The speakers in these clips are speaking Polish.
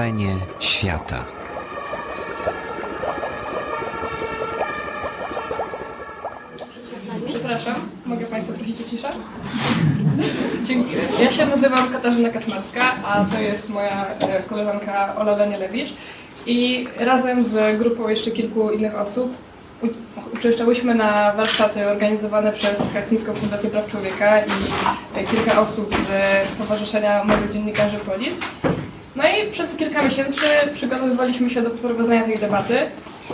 Wrażenie świata. Przepraszam, mogę Państwa prosić o ciszę? Dziękuję. Ja się nazywam Katarzyna Kaczmarska, a to jest moja e, koleżanka Ola Danielewicz i razem z grupą jeszcze kilku innych osób uczęszczałyśmy na warsztaty organizowane przez Helsińską Fundację Praw Człowieka i e, kilka osób z Stowarzyszenia Młodych Dziennikarzy Polis. I przez kilka miesięcy przygotowywaliśmy się do prowadzenia tej debaty.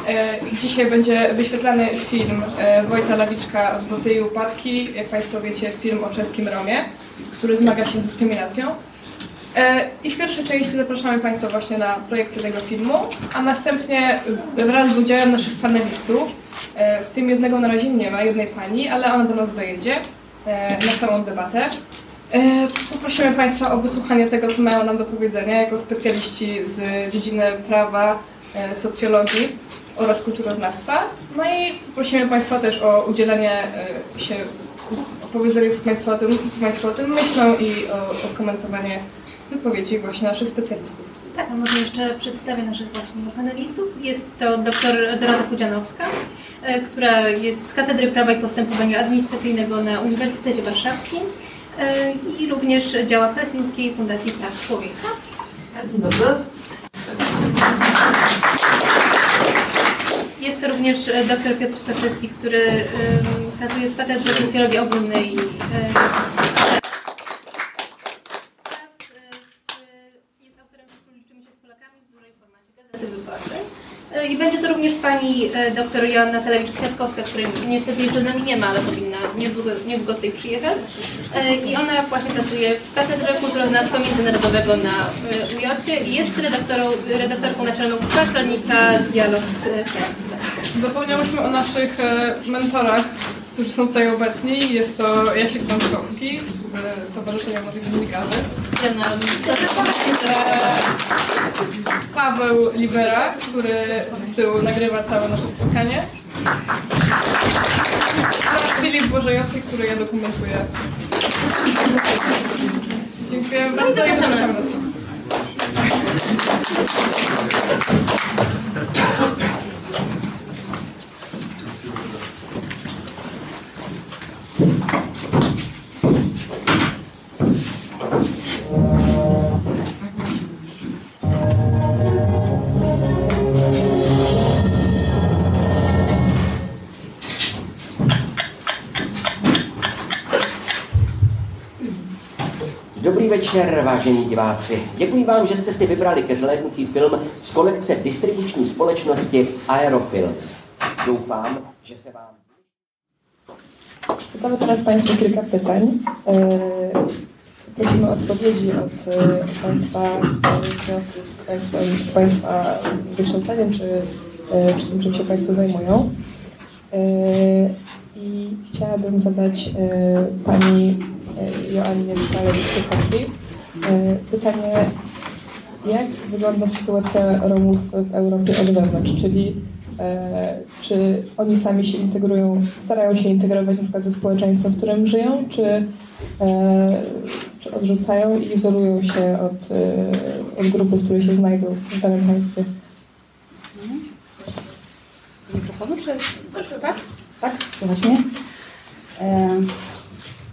E, Dzisiaj będzie wyświetlany film e, Wojta Lawiczka Złote i Upadki, jak Państwo wiecie, film o czeskim Romie, który zmaga się z dyskryminacją. E, I w pierwszej części zapraszamy Państwa właśnie na projekcję tego filmu, a następnie wraz z udziałem naszych panelistów, w tym jednego na razie nie ma, jednej pani, ale ona do nas dojedzie na samą debatę. E, Poprosimy Państwa o wysłuchanie tego, co mają nam do powiedzenia jako specjaliści z dziedziny prawa, e, socjologii oraz kulturoznawstwa. No i prosimy Państwa też o udzielenie e, się opowiedzeniu, co Państwo o tym, co Państwo o tym myślą i o, o skomentowanie wypowiedzi właśnie naszych specjalistów. Tak, a może jeszcze przedstawię naszych właśnie panelistów. Jest to dr Dorota Pudzianowska, która jest z Katedry Prawa i Postępowania Administracyjnego na Uniwersytecie Warszawskim i również działa w Helsińskiej Fundacji Praw Człowieka. Dzień dobry. Jest to również e, dr Piotr Paczewski, który em, pracuje w Katedrze Socjologii Ogólnej e, oraz e, jest autorem cyklu Liczymy się z Polakami w dużej formacie Gazety Wyborczej. E, I będzie to również pani e, dr Joanna Telewicz-Kwiatkowska, której niestety jeszcze z nami nie ma, ale powinna niedługo, niedługo tutaj przyjechać. E, I ona właśnie pracuje w Katedrze Kulturoznawstwa Międzynarodowego na e, UJ i jest redaktorą, redaktorką naczelną naczelnika Dialog. Zapomniałyśmy o naszych mentorach, którzy są tutaj obecni. Jest to Jasiek Bączkowski ze Stowarzyszenia Młodych Dziennikarzy. E, Paweł Libera, który z tyłu nagrywa całe nasze spotkanie. Oraz Filip Bożejowski, który je dokumentuje. Dziękuję bardzo i. Dobrý večer, vážení diváci. Děkuji vám, že jste si vybrali ke zhlédnutí film z kolekce distribuční společnosti Aerofilms. Doufám, že se vám... Zadamy teraz Państwu kilka pytań. Prosimy o odpowiedzi od e, w związku z, państwem, z Państwa wykształceniem, czy, e, czy tym, czym się Państwo zajmują. I chciałabym zadać e, Pani Joannie Witalewicz-Kukowskiej e, pytanie, jak wygląda sytuacja Romów w Europie od wewnątrz, czyli e, czy oni sami się integrują, starają się integrować na przykład ze społeczeństwem, w którym żyją, czy, e, czy odrzucają i izolują się od, e, od grupy, w której się znajdą w danym państwie? mikrofonu, czy tak? Tak, słychać mnie?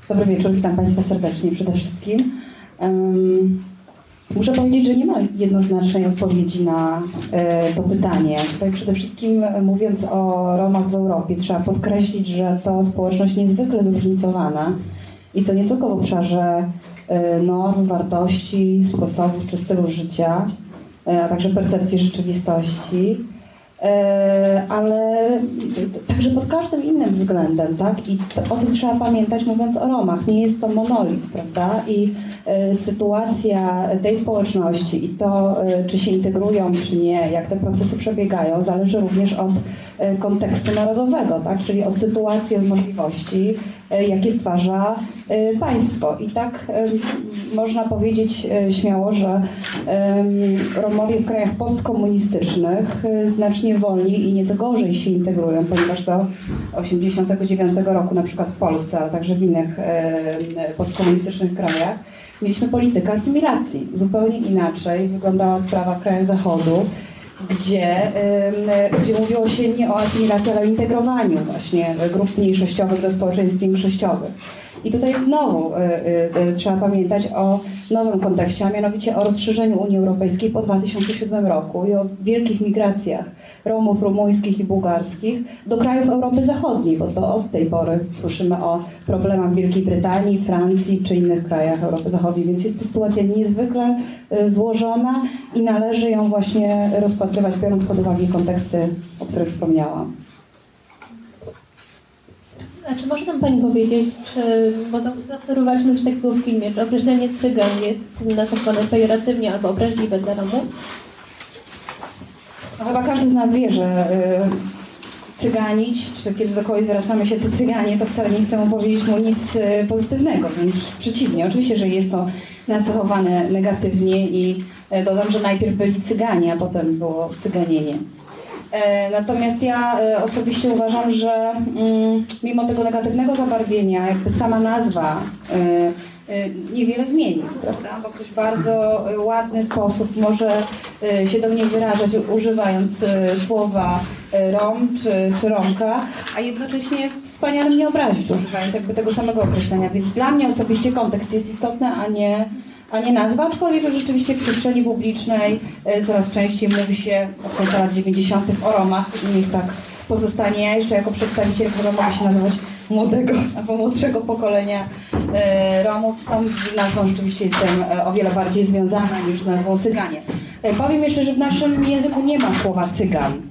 Dobry wieczór, witam Państwa serdecznie przede wszystkim. Em, Muszę powiedzieć, że nie ma jednoznacznej odpowiedzi na e, to pytanie. Tutaj przede wszystkim e, mówiąc o Romach w Europie, trzeba podkreślić, że to społeczność niezwykle zróżnicowana i to nie tylko w obszarze e, norm, wartości, sposobów czy stylu życia, a także percepcji rzeczywistości. E, ale także pod każdym innym względem, tak? I to, o tym trzeba pamiętać, mówiąc o Romach. Nie jest to monolit, prawda? I e, sytuacja tej społeczności i to, e, czy się integrują, czy nie, jak te procesy przebiegają, zależy również od kontekstu narodowego, tak? Czyli od sytuacji, od możliwości, jakie stwarza e, państwo. I tak e, można powiedzieć e, śmiało, że Romowie w krajach postkomunistycznych e, znacznie wolniej i nieco gorzej się integrują, ponieważ do 89 roku, na przykład w Polsce, ale także w innych e, postkomunistycznych krajach, mieliśmy politykę asymilacji. Zupełnie inaczej wyglądała sprawa w krajach Zachodu, gdzie, gdzie mówiło się nie o asymilacji, ale o integrowaniu właśnie grup mniejszościowych do społeczeństw większościowych. I tutaj znowu e, e, trzeba pamiętać o nowym kontekście, a mianowicie o rozszerzeniu Unii Europejskiej po 2007 roku i o wielkich migracjach Romów rumuńskich i bułgarskich do krajów Europy Zachodniej, bo to od tej pory słyszymy o problemach Wielkiej Brytanii, Francji czy innych krajach Europy Zachodniej, więc jest to sytuacja niezwykle złożona i należy ją właśnie rozpatrywać, biorąc pod uwagę konteksty, o których wspomniałam. A czy może nam Pani powiedzieć, czy, bo za- zaobserwowaliśmy coś takiego w filmie, czy określenie cygan jest nacechowane pejoratywnie albo obraźliwe dla Romów? No chyba każdy z nas wie, że y, cyganić, czy kiedy do kogoś zwracamy się ty cyganie, to wcale nie chcemy powiedzieć mu nic y, pozytywnego, wręcz przeciwnie. Oczywiście, że jest to nacechowane negatywnie i y, dodam, że najpierw byli cyganie, a potem było cyganienie. E, Natomiast ja e, osobiście uważam, że mm, mimo tego negatywnego zabarwienia, jakby sama nazwa e, niewiele zmieni, prawda? Bo ktoś bardzo ładny sposób może się do mnie wyrażać, używając słowa Rom czy, czy Romka, a jednocześnie wspaniale mnie obrazić, używając jakby tego samego określenia. Więc dla mnie osobiście kontekst jest istotny, a nie a nie nazwa, aczkolwiek rzeczywiście w przestrzeni publicznej e, coraz częściej mówi się od końca lat 90. o Romach i niech tak pozostanie. Jeszcze jako przedstawiciel, która mogę się nazywać młodego albo młodszego pokolenia e, Romów, z tą nazwą rzeczywiście jestem e, o wiele bardziej związana niż z nazwą Cyganie. Powiem jeszcze, że w naszym języku nie ma słowa Cygan.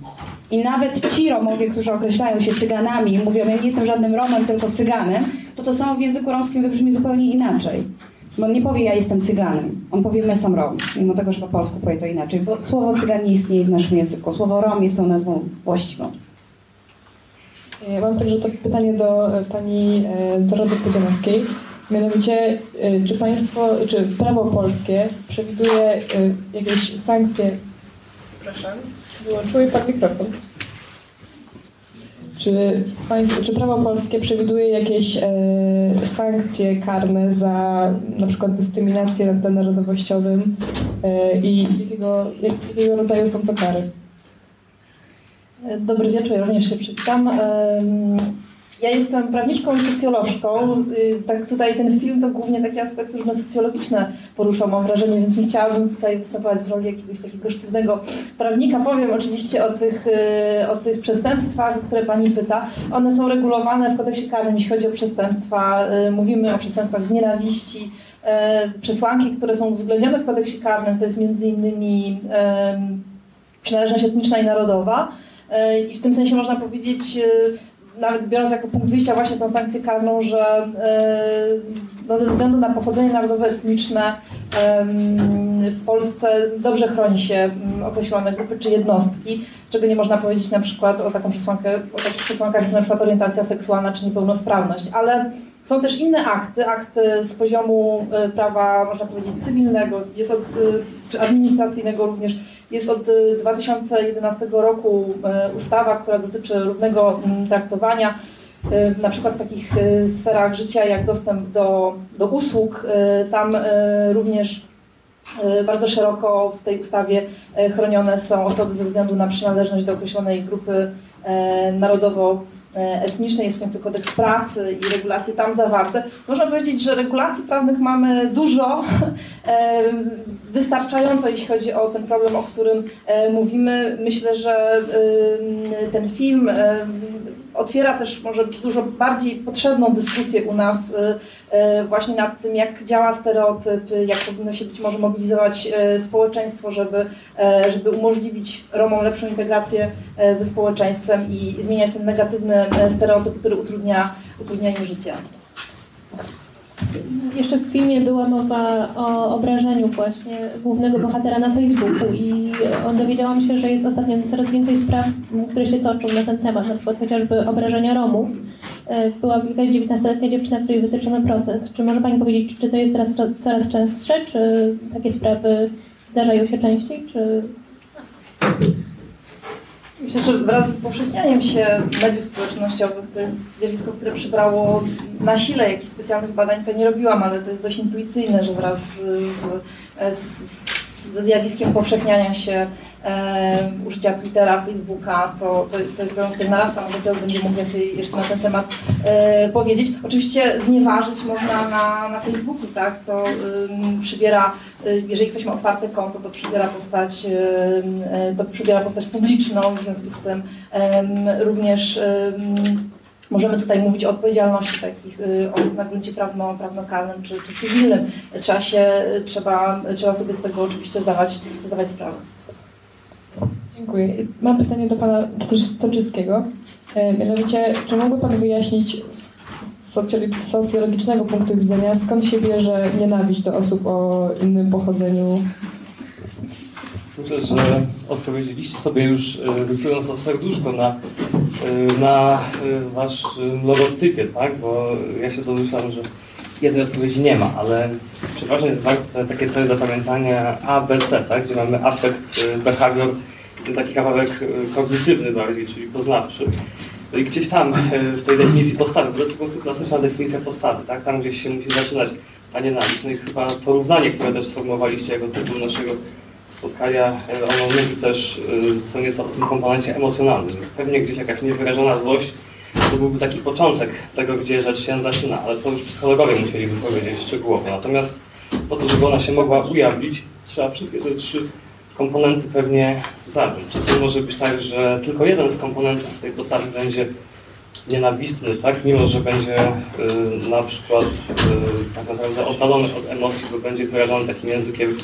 I nawet ci Romowie, którzy określają się Cyganami i mówią, ja nie jestem żadnym Romem, tylko Cyganem, to to samo w języku romskim wybrzmi zupełnie inaczej. Bo on nie powie, ja jestem Cyganem. On powie, my są Rom, mimo tego, że po polsku powie to inaczej. Bo słowo Cygan nie istnieje w naszym języku. Słowo Rom jest tą nazwą właściwą. E, Mam także to pytanie do e, pani e, Doroty Pudzianowskiej. Mianowicie, czy państwo, czy prawo polskie przewiduje jakieś sankcje? Przepraszam, wyłączyło mi pan mikrofon. Czy, państwo, czy prawo polskie przewiduje jakieś e, sankcje karne za na przykład dyskryminację na tle narodowościowym e, i jakiego, jak, jakiego rodzaju są to kary? Dobry wieczór, ja również się przywitam. Em, Ja jestem prawniczką i socjolożką. Y, Tak tutaj ten film to głównie takie aspekty różne socjologiczne poruszał, mam wrażenie, więc nie chciałabym tutaj występować w roli jakiegoś takiego sztywnego prawnika. Powiem oczywiście o tych, y, o tych przestępstwach, o które Pani pyta. One są regulowane w kodeksie karnym, jeśli chodzi o przestępstwa. Y, Mówimy o przestępstwach z nienawiści. Przesłanki, które są uwzględnione w kodeksie karnym, to jest między innymi przynależność etniczna i narodowa. I w tym sensie można powiedzieć, nawet biorąc jako punkt wyjścia właśnie tą sankcję karną, że e, no ze względu na pochodzenie narodowo-etniczne em, w Polsce dobrze chroni się mm, określone grupy czy jednostki, czego nie można powiedzieć na przykład o taką przesłankę, o takich przesłankach jak na przykład orientacja seksualna czy niepełnosprawność, ale są też inne akty, akty z poziomu e, prawa, można powiedzieć, cywilnego, jest od, e, czy administracyjnego również, jest od e, 2011 roku e, ustawa, która dotyczy równego mm, traktowania, e, na przykład w takich sferach życia jak dostęp do, do usług. Tam również bardzo szeroko w tej ustawie chronione są osoby ze względu na przynależność do określonej grupy e, narodowo-etnicznej. Jest w końcu kodeks pracy i regulacje tam zawarte. Można powiedzieć, że regulacji prawnych mamy dużo, e, wystarczająco, jeśli chodzi o ten problem, o którym e, mówimy. Myślę, że e, ten film e, otwiera też może dużo bardziej potrzebną dyskusję u nas e, e, właśnie nad tym, jak działa stereotyp, jak powinno się być może mobilizować e, społeczeństwo, żeby, e, żeby umożliwić Romom lepszą integrację e, ze społeczeństwem i zmieniać ten negatywny e, stereotyp, który utrudnia, utrudnia im życie. Jeszcze w filmie była mowa o obrażeniu właśnie głównego bohatera na Facebooku i dowiedziałam się, że jest ostatnio coraz więcej spraw, które się toczą na ten temat, na przykład chociażby obrażenia Romów. E, Była jakaś 19-letnia dziewczyna, której wytyczono proces. Czy może Pani powiedzieć, czy to jest teraz coraz częstsze, czy takie sprawy zdarzają się częściej, czy... Myślę, że wraz z upowszechnianiem się mediów społecznościowych to jest zjawisko, które przybrało na sile jakichś specjalnych badań, to nie robiłam, ale to jest dość intuicyjne, że wraz z, ze zjawiskiem upowszechniania się e, użycia Twittera, Facebooka, to, to, to jest problem, który narasta. Może Piotr będzie mógł więcej jeszcze na ten temat e, powiedzieć. Oczywiście znieważyć można na, na Facebooku, tak? To przybiera, y, jeżeli ktoś ma otwarte konto, to przybiera postać, y, to przybiera postać publiczną, w związku z tym ym, również możemy tutaj mówić o odpowiedzialności takich y, osób na gruncie prawno, prawnokarnym czy, czy cywilnym. Trzeba się, trzeba, trzeba sobie z tego oczywiście zdawać, zdawać sprawę. Dziękuję. Mam pytanie do pana Toczy- Toczyskiego. E, Mianowicie, czy mógłby pan wyjaśnić z socjolo- z socjologicznego punktu widzenia, skąd się bierze nienawiść do osób o innym pochodzeniu? Myślę, że odpowiedzieliście sobie już e, rysując serduszko na, e, na waszym logotypie, tak? Bo ja się domyślam, że jednej odpowiedzi nie ma, ale przeważnie jest takie coś zapamiętania A, B, C, tak? Gdzie mamy afekt, behawior, ten taki kawałek e, kognitywny bardziej, czyli poznawczy. No i gdzieś tam e, w tej definicji postawy, to jest po prostu klasyczna definicja postawy, tak? Tam gdzieś się musi zaczynać ta nienawiść. No i chyba porównanie, które też sformułowaliście jako tytuł naszego spotkania, e, ono mówi też co nieco o tym komponencie emocjonalnym. Więc pewnie gdzieś jakaś niewyrażona złość to byłby taki początek tego, gdzie rzecz się zaczyna, ale to już psychologowie musieliby powiedzieć szczegółowo. Natomiast po to, żeby ona się mogła ujawnić, trzeba wszystkie te trzy komponenty pewnie zacząć. Czasem może być tak, że tylko jeden z komponentów tej postawy będzie nienawistny, tak? Mimo, że będzie y, na przykład y, tak naprawdę oddalony od emocji, bo będzie wyrażony takim językiem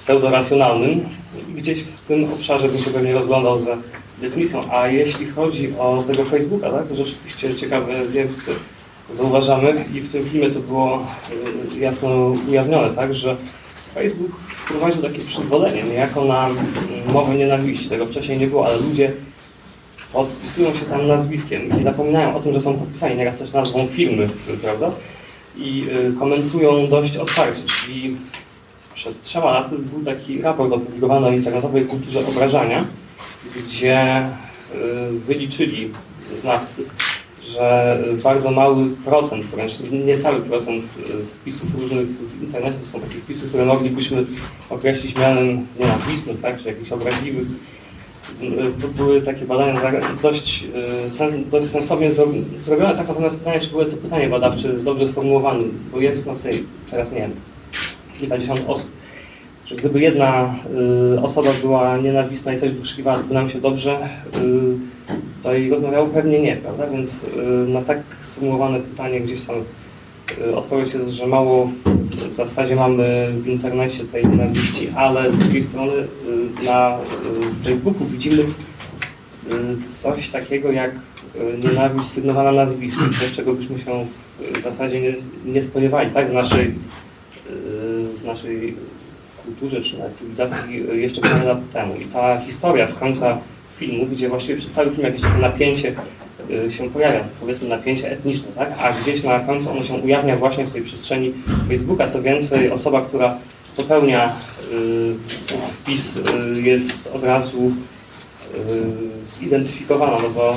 pseudoracjonalnym. Gdzieś w tym obszarze bym się pewnie rozglądał za definicją. A jeśli chodzi o tego Facebooka, tak, to rzeczywiście ciekawe zjawisko zauważamy i w tym filmie to było y, jasno ujawnione, tak, że Facebook wprowadził takie przyzwolenie niejako na mowę nienawiści. Tego wcześniej nie było, ale ludzie podpisują się tam nazwiskiem i zapominają o tym, że są podpisani nieraz też nazwą firmy, prawda? I y, komentują dość otwarcie, czyli przed trzema laty był taki raport opublikowany o internetowej kulturze obrażania, gdzie y, wyliczyli znawcy, że bardzo mały procent, wręcz niecały procent wpisów różnych w internecie są takie wpisy, które moglibyśmy określić mianem nienawistnych, tak, czy jakichś obraźliwych. To były takie badania dość, sen, dość sensownie zro- zrobione, tak natomiast pytanie, czy były to pytanie badawcze jest dobrze sformułowane, bo jest na tej, teraz nie wiem, kilkadziesiąt osób. Że gdyby jedna y, osoba była nienawistna i coś wykrzykiwała, to by nam się dobrze, y, to i rozmawiało pewnie nie, prawda? Więc y, na tak sformułowane pytanie gdzieś tam y, odpowiedź jest, że mało w zasadzie mamy w internecie tej nienawiści, ale z drugiej strony y, na y, Facebooku widzimy coś takiego jak nienawiść sygnowana nazwiskiem, coś czego byśmy się w zasadzie nie, nie spodziewali, tak? W naszej, w naszej kulturze czy nawet cywilizacji y, jeszcze parę lat temu. I ta historia z końca filmu, gdzie właściwie przez cały film jakieś takie napięcie y, się pojawia, powiedzmy napięcie etniczne, tak? A gdzieś na końcu ono się ujawnia właśnie w tej przestrzeni Facebooka. Co więcej, osoba, która popełnia y, wpis jest od razu zidentyfikowana, no bo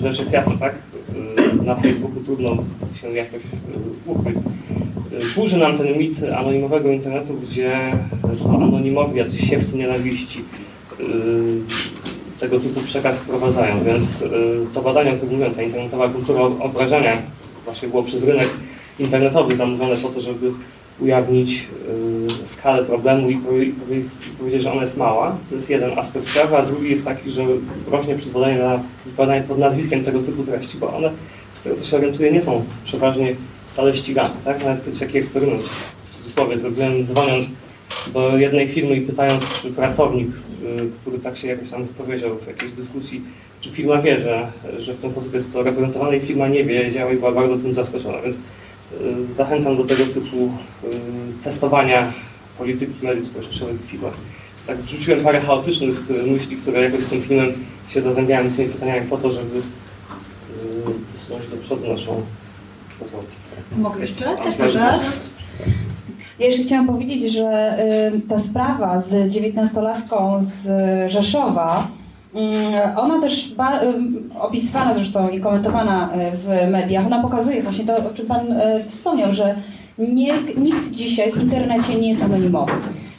rzecz jest jasna, tak? Na Facebooku trudno się jakoś ukryć. Y, Burzy nam ten mit anonimowego internetu, gdzie to anonimowi, jacyś siewcy nienawiści y, tego typu przekaz wprowadzają, więc y, to badanie, o którym mówiłem, ta internetowa kultura obrażania właśnie było przez rynek internetowy zamówione po to, żeby ujawnić y, skalę problemu i powie- powie- powiedzieć, że ona jest mała. To jest jeden aspekt sprawy, a drugi jest taki, że rośnie przyzwolenie na wypowiadanie pod nazwiskiem tego typu treści, bo one, z tego co się orientuję, nie są przeważnie wcale ścigane. Tak? Nawet kiedyś taki eksperyment w cudzysłowie zrobiłem, dzwoniąc do jednej firmy i pytając, czy pracownik, y, który tak się jakoś tam wypowiedział w jakiejś dyskusji, czy firma wie, że, że w ten sposób jest to reprezentowane i firma nie wiedziała i była bardzo tym zaskoczona. Więc y, zachęcam do tego typu y, testowania polityki mediów społecznościowych w firmach. Tak wrzuciłem parę chaotycznych myśli, które jakoś z tym filmem się zazębiają z tymi pytaniami po to, żeby wysunąć do przodu naszą. Mogę jeszcze? A, Też proszę. dodać? Ja jeszcze chciałam powiedzieć, że y, ta sprawa z dziewiętnastolatką z Rzeszowa Mm, Ona też ba- opisywana zresztą i komentowana w mediach, ona pokazuje właśnie to, o czym Pan wspomniał, że nie, nikt dzisiaj w internecie nie jest anonimowy.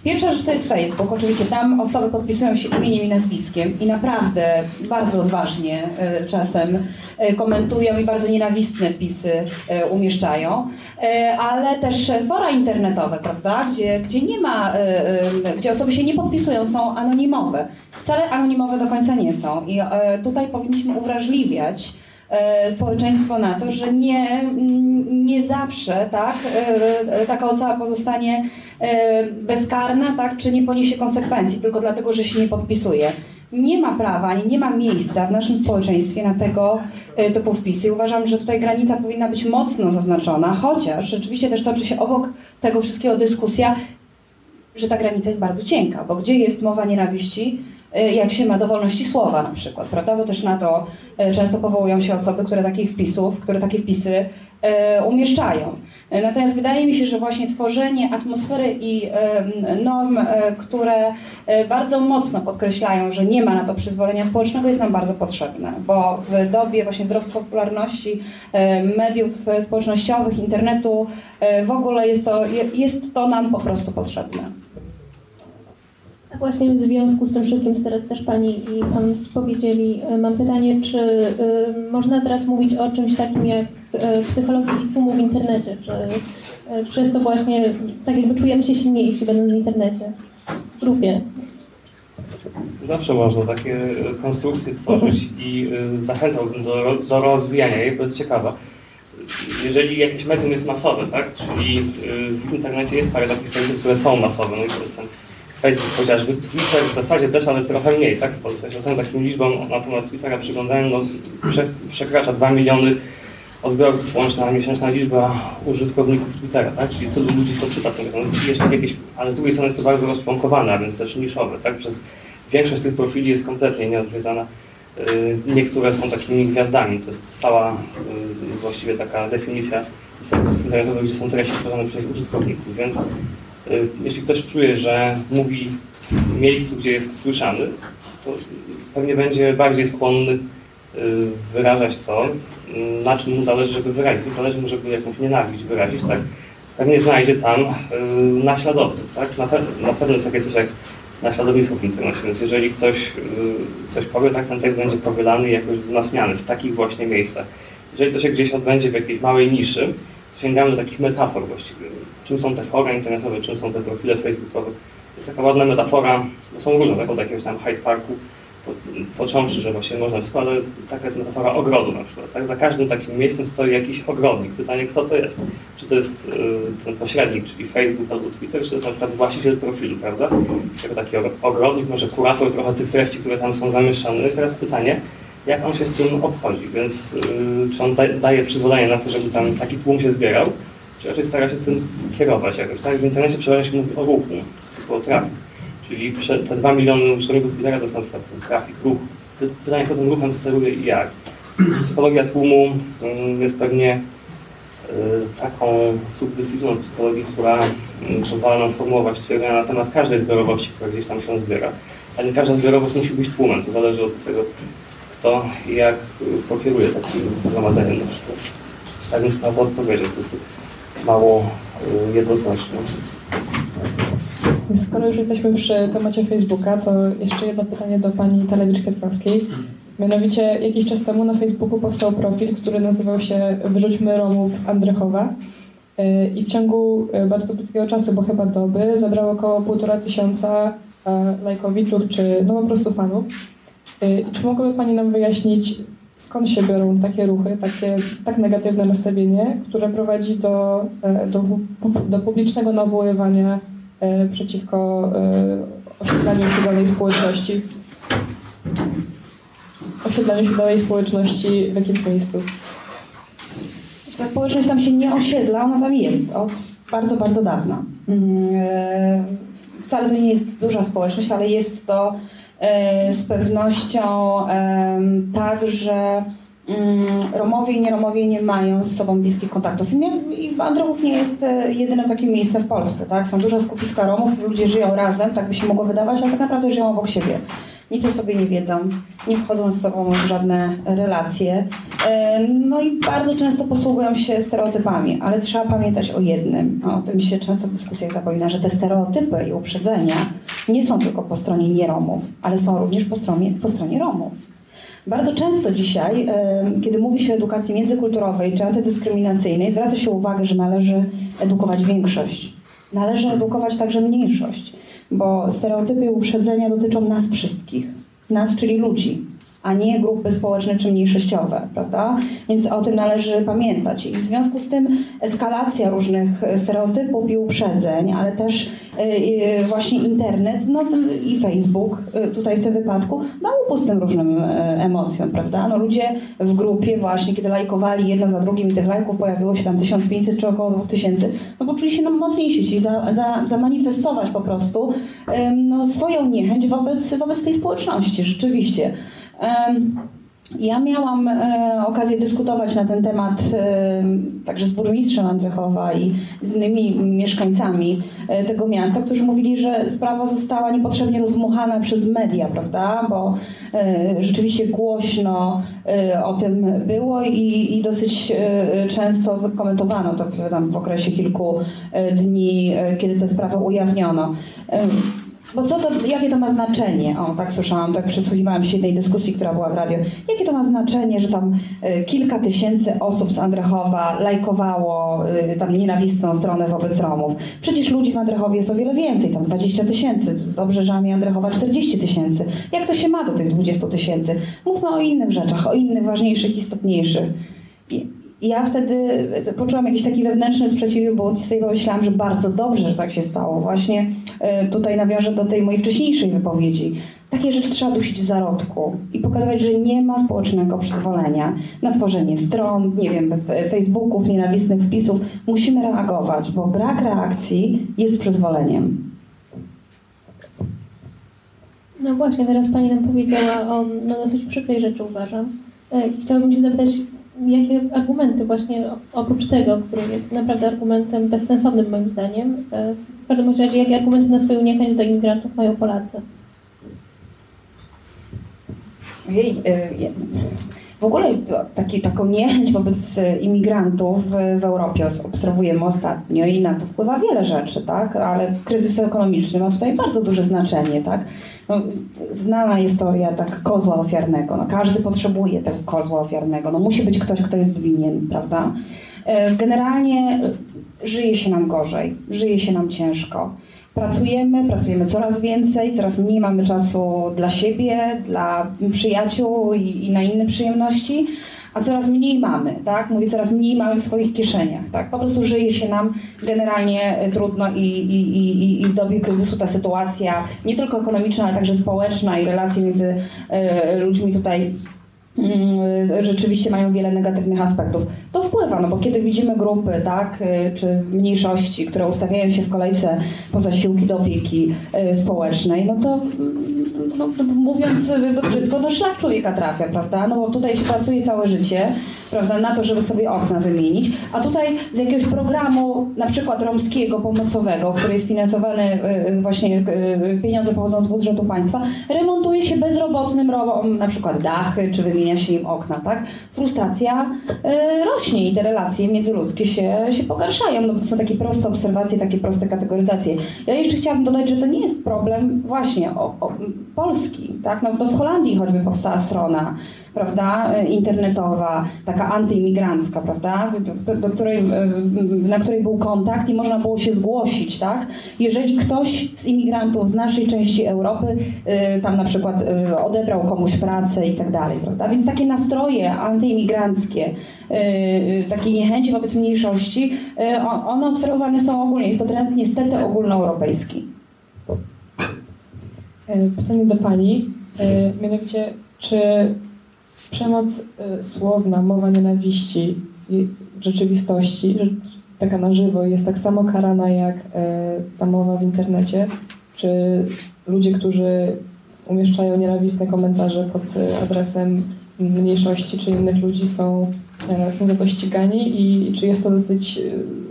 Pierwsza rzecz to jest Facebook. Oczywiście tam osoby podpisują się imieniem i nazwiskiem i naprawdę bardzo odważnie e, czasem e, komentują i bardzo nienawistne wpisy e, umieszczają, ale też fora internetowe, prawda, gdzie, gdzie nie ma, gdzie osoby się nie podpisują, są anonimowe. Wcale anonimowe do końca nie są i tutaj powinniśmy uwrażliwiać społeczeństwo na to, że nie, mm, nie zawsze tak, e, e, taka osoba pozostanie e, bezkarna, tak, czy nie poniesie konsekwencji tylko dlatego, że się nie podpisuje. Nie ma prawa, ani nie ma miejsca w naszym społeczeństwie na tego e, typu wpisy. Uważam, że tutaj granica powinna być mocno zaznaczona, chociaż rzeczywiście też toczy się obok tego wszystkiego dyskusja, że ta granica jest bardzo cienka, bo gdzie jest mowa nienawiści, jak się ma do wolności słowa na przykład, prawda? Bo też na to y, często powołują się osoby, które takich wpisów, które takie wpisy y, umieszczają. Natomiast wydaje mi się, że właśnie tworzenie atmosfery i norm, które bardzo mocno podkreślają, że nie ma na to przyzwolenia społecznego, jest nam bardzo potrzebne, bo w dobie właśnie wzrostu popularności mediów społecznościowych, internetu, w ogóle jest to, je- jest to nam po prostu potrzebne. A właśnie w związku z tym wszystkim, co teraz też Pani i Pan powiedzieli, y, mam pytanie, czy y, można teraz mówić o czymś takim jak y, psychologii tłumu w internecie, czy y, przez to właśnie tak jakby czujemy się silniejsi będąc w internecie, w grupie. Zawsze można takie e, konstrukcje tworzyć i e, zachęcałbym do, do rozwijania jej, bo jest ciekawa. Jeżeli jakieś medium jest masowe, tak, czyli e, w internecie jest parę takich serwisów, które są masowe, no i to jest ten Facebook chociażby, Twitter w zasadzie też, ale trochę mniej, tak, w Polsce. Taką liczbą na temat Twittera przyglądałem, no prze, przekracza 2 miliony odbiorców, łączna miesięczna liczba użytkowników Twittera, tak? Czyli tylu ludzi to czyta, co mówią. Jeszcze jakieś, ale z drugiej strony jest to bardzo rozczłonkowane, a więc też niszowe, tak? Przez większość tych profili jest kompletnie nieodwiedzana. Y, Niektóre są takimi gwiazdami, to jest stała y, właściwie taka definicja serwisów internetowych, gdzie są treści tworzone przez użytkowników, więc jeśli ktoś czuje, że mówi w miejscu, gdzie jest słyszany, to pewnie będzie bardziej skłonny y, wyrażać to, y, na czym mu zależy, żeby wyrazić. Nie zależy mu, żeby jakąś nienawiść wyrazić, tak? Pewnie znajdzie tam y, naśladowców, tak? Na, na pewno jest takie coś jak naśladownictwo w internecie, więc jeżeli ktoś y, coś powie, tak ten tekst będzie powielany i jakoś wzmacniany w takich właśnie miejscach. Jeżeli to się gdzieś odbędzie w jakiejś małej niszy, sięgamy do takich metafor właściwie. Czym są te fora internetowe, czym są te profile facebookowe. Jest taka ładna metafora, są różne, tak od jakiegoś tam Hyde Parku, po, począwszy, że właśnie można wszystko, ale taka jest metafora ogrodu na przykład. Tak? Za każdym takim miejscem stoi jakiś ogrodnik. Pytanie, kto to jest? Czy to jest y, ten pośrednik, czyli Facebook albo Twitter, czy to jest na przykład właściciel profilu, prawda? Jako taki og- ogrodnik, może kurator trochę tych treści, które tam są zamieszczone. No i teraz pytanie, jak on się z tym obchodzi? Więc y, czy on da, daje przyzwolenie na to, żeby tam taki tłum się zbierał, czy raczej stara się tym kierować jakoś, tak? W internecie przeważnie się mówi o ruchu, słowo trafik. Czyli te 2 miliony użytkowników Twittera to jest na przykład trafik, ruch. Py- Pytanie, kto tym ruchem steruje i jak. Psychologia tłumu mm, jest pewnie y, taką subdyscypliną psychologii, która mm, pozwala nam sformułować twierdzenia na temat każdej zbiorowości, która gdzieś tam się zbiera. Ale nie każda zbiorowość musi być tłumem, to zależy od tego, kto i jak y, pokieruje takim zgromadzeniem na przykład. Tak bym na to odpowiedział, mało y, jednoznaczne. Skoro już jesteśmy przy temacie Facebooka, to jeszcze jedno pytanie do pani Talewicz-Kwiatkowskiej. Mianowicie jakiś czas temu na Facebooku powstał profil, który nazywał się Wyrzućmy Romów z Andrychowa. Yy, I w ciągu yy, bardzo krótkiego czasu, bo chyba doby, zebrał około półtora tysiąca e, lajkowiczów, czy no po prostu fanów. I czy mogłaby Pani nam wyjaśnić, skąd się biorą takie ruchy, takie tak negatywne nastawienie, które prowadzi do, e, do, do publicznego nawoływania e, przeciwko e, osiedlaniu się danej społeczności, osiedlaniu się danej społeczności w jakimś miejscu. Ta społeczność tam się nie osiedla, ona tam jest od bardzo, bardzo dawna. Mm, Wcale to nie jest duża społeczność, ale jest to z pewnością tak, że mm, Romowie i nieromowie nie mają z sobą bliskich kontaktów. I, nie, nie jest e, jedynym takim miejscem w Polsce. Tak? Są duże skupiska Romów, ludzie żyją razem, tak by się mogło wydawać, ale tak naprawdę żyją obok siebie. Nic o sobie nie wiedzą, nie wchodzą z sobą w żadne relacje. E, No i bardzo często posługują się stereotypami, ale trzeba pamiętać o jednym, a o tym się często w dyskusjach zapomina, że te stereotypy i uprzedzenia nie są tylko po stronie nieromów, ale są również po stronie, po stronie Romów. Bardzo często dzisiaj, e, kiedy mówi się o edukacji międzykulturowej czy antydyskryminacyjnej, zwraca się uwagę, że należy edukować większość. Należy edukować także mniejszość, bo stereotypy i uprzedzenia dotyczą nas wszystkich. Nas, czyli ludzi, a nie grupy społeczne czy mniejszościowe, prawda? Więc o tym należy pamiętać. I w związku z tym eskalacja różnych stereotypów i uprzedzeń, ale też właśnie internet no, i Facebook y, tutaj w tym wypadku dał upust tym różnym emocjom, prawda? No, ludzie w grupie właśnie, kiedy lajkowali jedno za drugim i tych lajków pojawiło się tam 1500 czy około 2000, no poczuli się no, mocniejsi, czyli za, za, zamanifestować po prostu no, swoją niechęć wobec, wobec tej społeczności, rzeczywiście. Em, Ja miałam e, okazję dyskutować na ten temat e, także z burmistrzem Andrychowa i z innymi mieszkańcami e, tego miasta, którzy mówili, że sprawa została niepotrzebnie rozdmuchana przez media, prawda? Bo e, rzeczywiście głośno e, o tym było i, i dosyć e, często komentowano to w, tam w okresie kilku dni, kiedy tę sprawę ujawniono. Bo co to, jakie to ma znaczenie? O, tak słyszałam, tak przysłuchiwałam się jednej dyskusji, która była w radio. Jakie to ma znaczenie, że tam y, kilka tysięcy osób z Andrychowa lajkowało y, tam nienawistną stronę wobec Romów? Przecież ludzi w Andrychowie jest o wiele więcej, tam 20 tysięcy, z obrzeżami Andrychowa 40 tysięcy. Jak to się ma do tych 20 tysięcy? Mówmy o innych rzeczach, o innych ważniejszych, istotniejszych. I, ja wtedy poczułam jakiś taki wewnętrzny sprzeciw, bo sobie pomyślałam, że bardzo dobrze, że tak się stało. Właśnie e, tutaj nawiążę do tej mojej wcześniejszej wypowiedzi. Takie rzeczy trzeba dusić w zarodku i pokazywać, że nie ma społecznego przyzwolenia na tworzenie stron, nie wiem, f- Facebooków, nienawistnych wpisów. Musimy reagować, bo brak reakcji jest przyzwoleniem. No właśnie, teraz Pani nam powiedziała o no, dosyć przykrej rzeczy, uważam. E, Chciałabym się zapytać, jakie argumenty właśnie oprócz tego, który jest naprawdę argumentem bezsensownym moim zdaniem, e, w każdym razie, jakie argumenty na swoją niechęć do imigrantów mają Polacy? Ojej, y, je- w ogóle taki, taką niechęć wobec y, imigrantów w, Europie obserwujemy ostatnio i na to wpływa wiele rzeczy, tak? Ale kryzys ekonomiczny ma tutaj bardzo duże znaczenie, tak? No, znana historia tak kozła ofiarnego. No, każdy potrzebuje tego kozła ofiarnego. No, musi być ktoś, kto jest winien, prawda? Y, Generalnie żyje się nam gorzej, żyje się nam ciężko. Pracujemy, pracujemy coraz więcej, coraz mniej mamy czasu dla siebie, dla przyjaciół i, i na inne przyjemności, a coraz mniej mamy, tak? Mówię, coraz mniej mamy w swoich kieszeniach, tak? Po prostu żyje się nam generalnie e, trudno i, i, i, i w dobie kryzysu ta sytuacja, nie tylko ekonomiczna, ale także społeczna i relacje między e, ludźmi tutaj rzeczywiście mają wiele negatywnych aspektów. To wpływa, no bo kiedy widzimy grupy, tak, y, czy mniejszości, które ustawiają się w kolejce po zasiłki do opieki y, społecznej, no to mm, no, no, mówiąc y, brzydko, do szlak człowieka trafia, prawda? No bo tutaj się pracuje całe życie, prawda, na to, żeby sobie okna wymienić, a tutaj z jakiegoś programu, na przykład romskiego, pomocowego, który jest finansowany y, y, właśnie, y, pieniądze pochodzą z budżetu państwa, remontuje się bezrobotnym Romom na przykład dachy, czy wymienia się im okna, tak? Frustracja y, rośnie i te relacje międzyludzkie się, się pogarszają, no to są takie proste obserwacje, takie proste kategoryzacje. Ja jeszcze chciałabym dodać, że to nie jest problem właśnie o, o, polski, tak? No to w Holandii choćby powstała strona, prawda, y, internetowa, taka antyimigrancka, prawda, do, do której, y, na której był kontakt i można było się zgłosić, tak? Jeżeli ktoś z imigrantów z naszej części Europy y, tam na przykład odebrał komuś pracę i tak dalej, prawda? Więc takie nastroje antyimigranckie, y, y, takie niechęci wobec mniejszości, one obserwowane są ogólnie. Jest to trend niestety ogólnoeuropejski. E, Pytanie do Pani, e, mianowicie, czy przemoc e, słowna, mowa nienawiści w rzeczywistości, taka na żywo, jest tak samo karana jak e, ta mowa w internecie? Czy ludzie, którzy umieszczają nienawistne komentarze pod e, adresem mniejszości czy innych ludzi są, są za to ścigani i czy jest to dosyć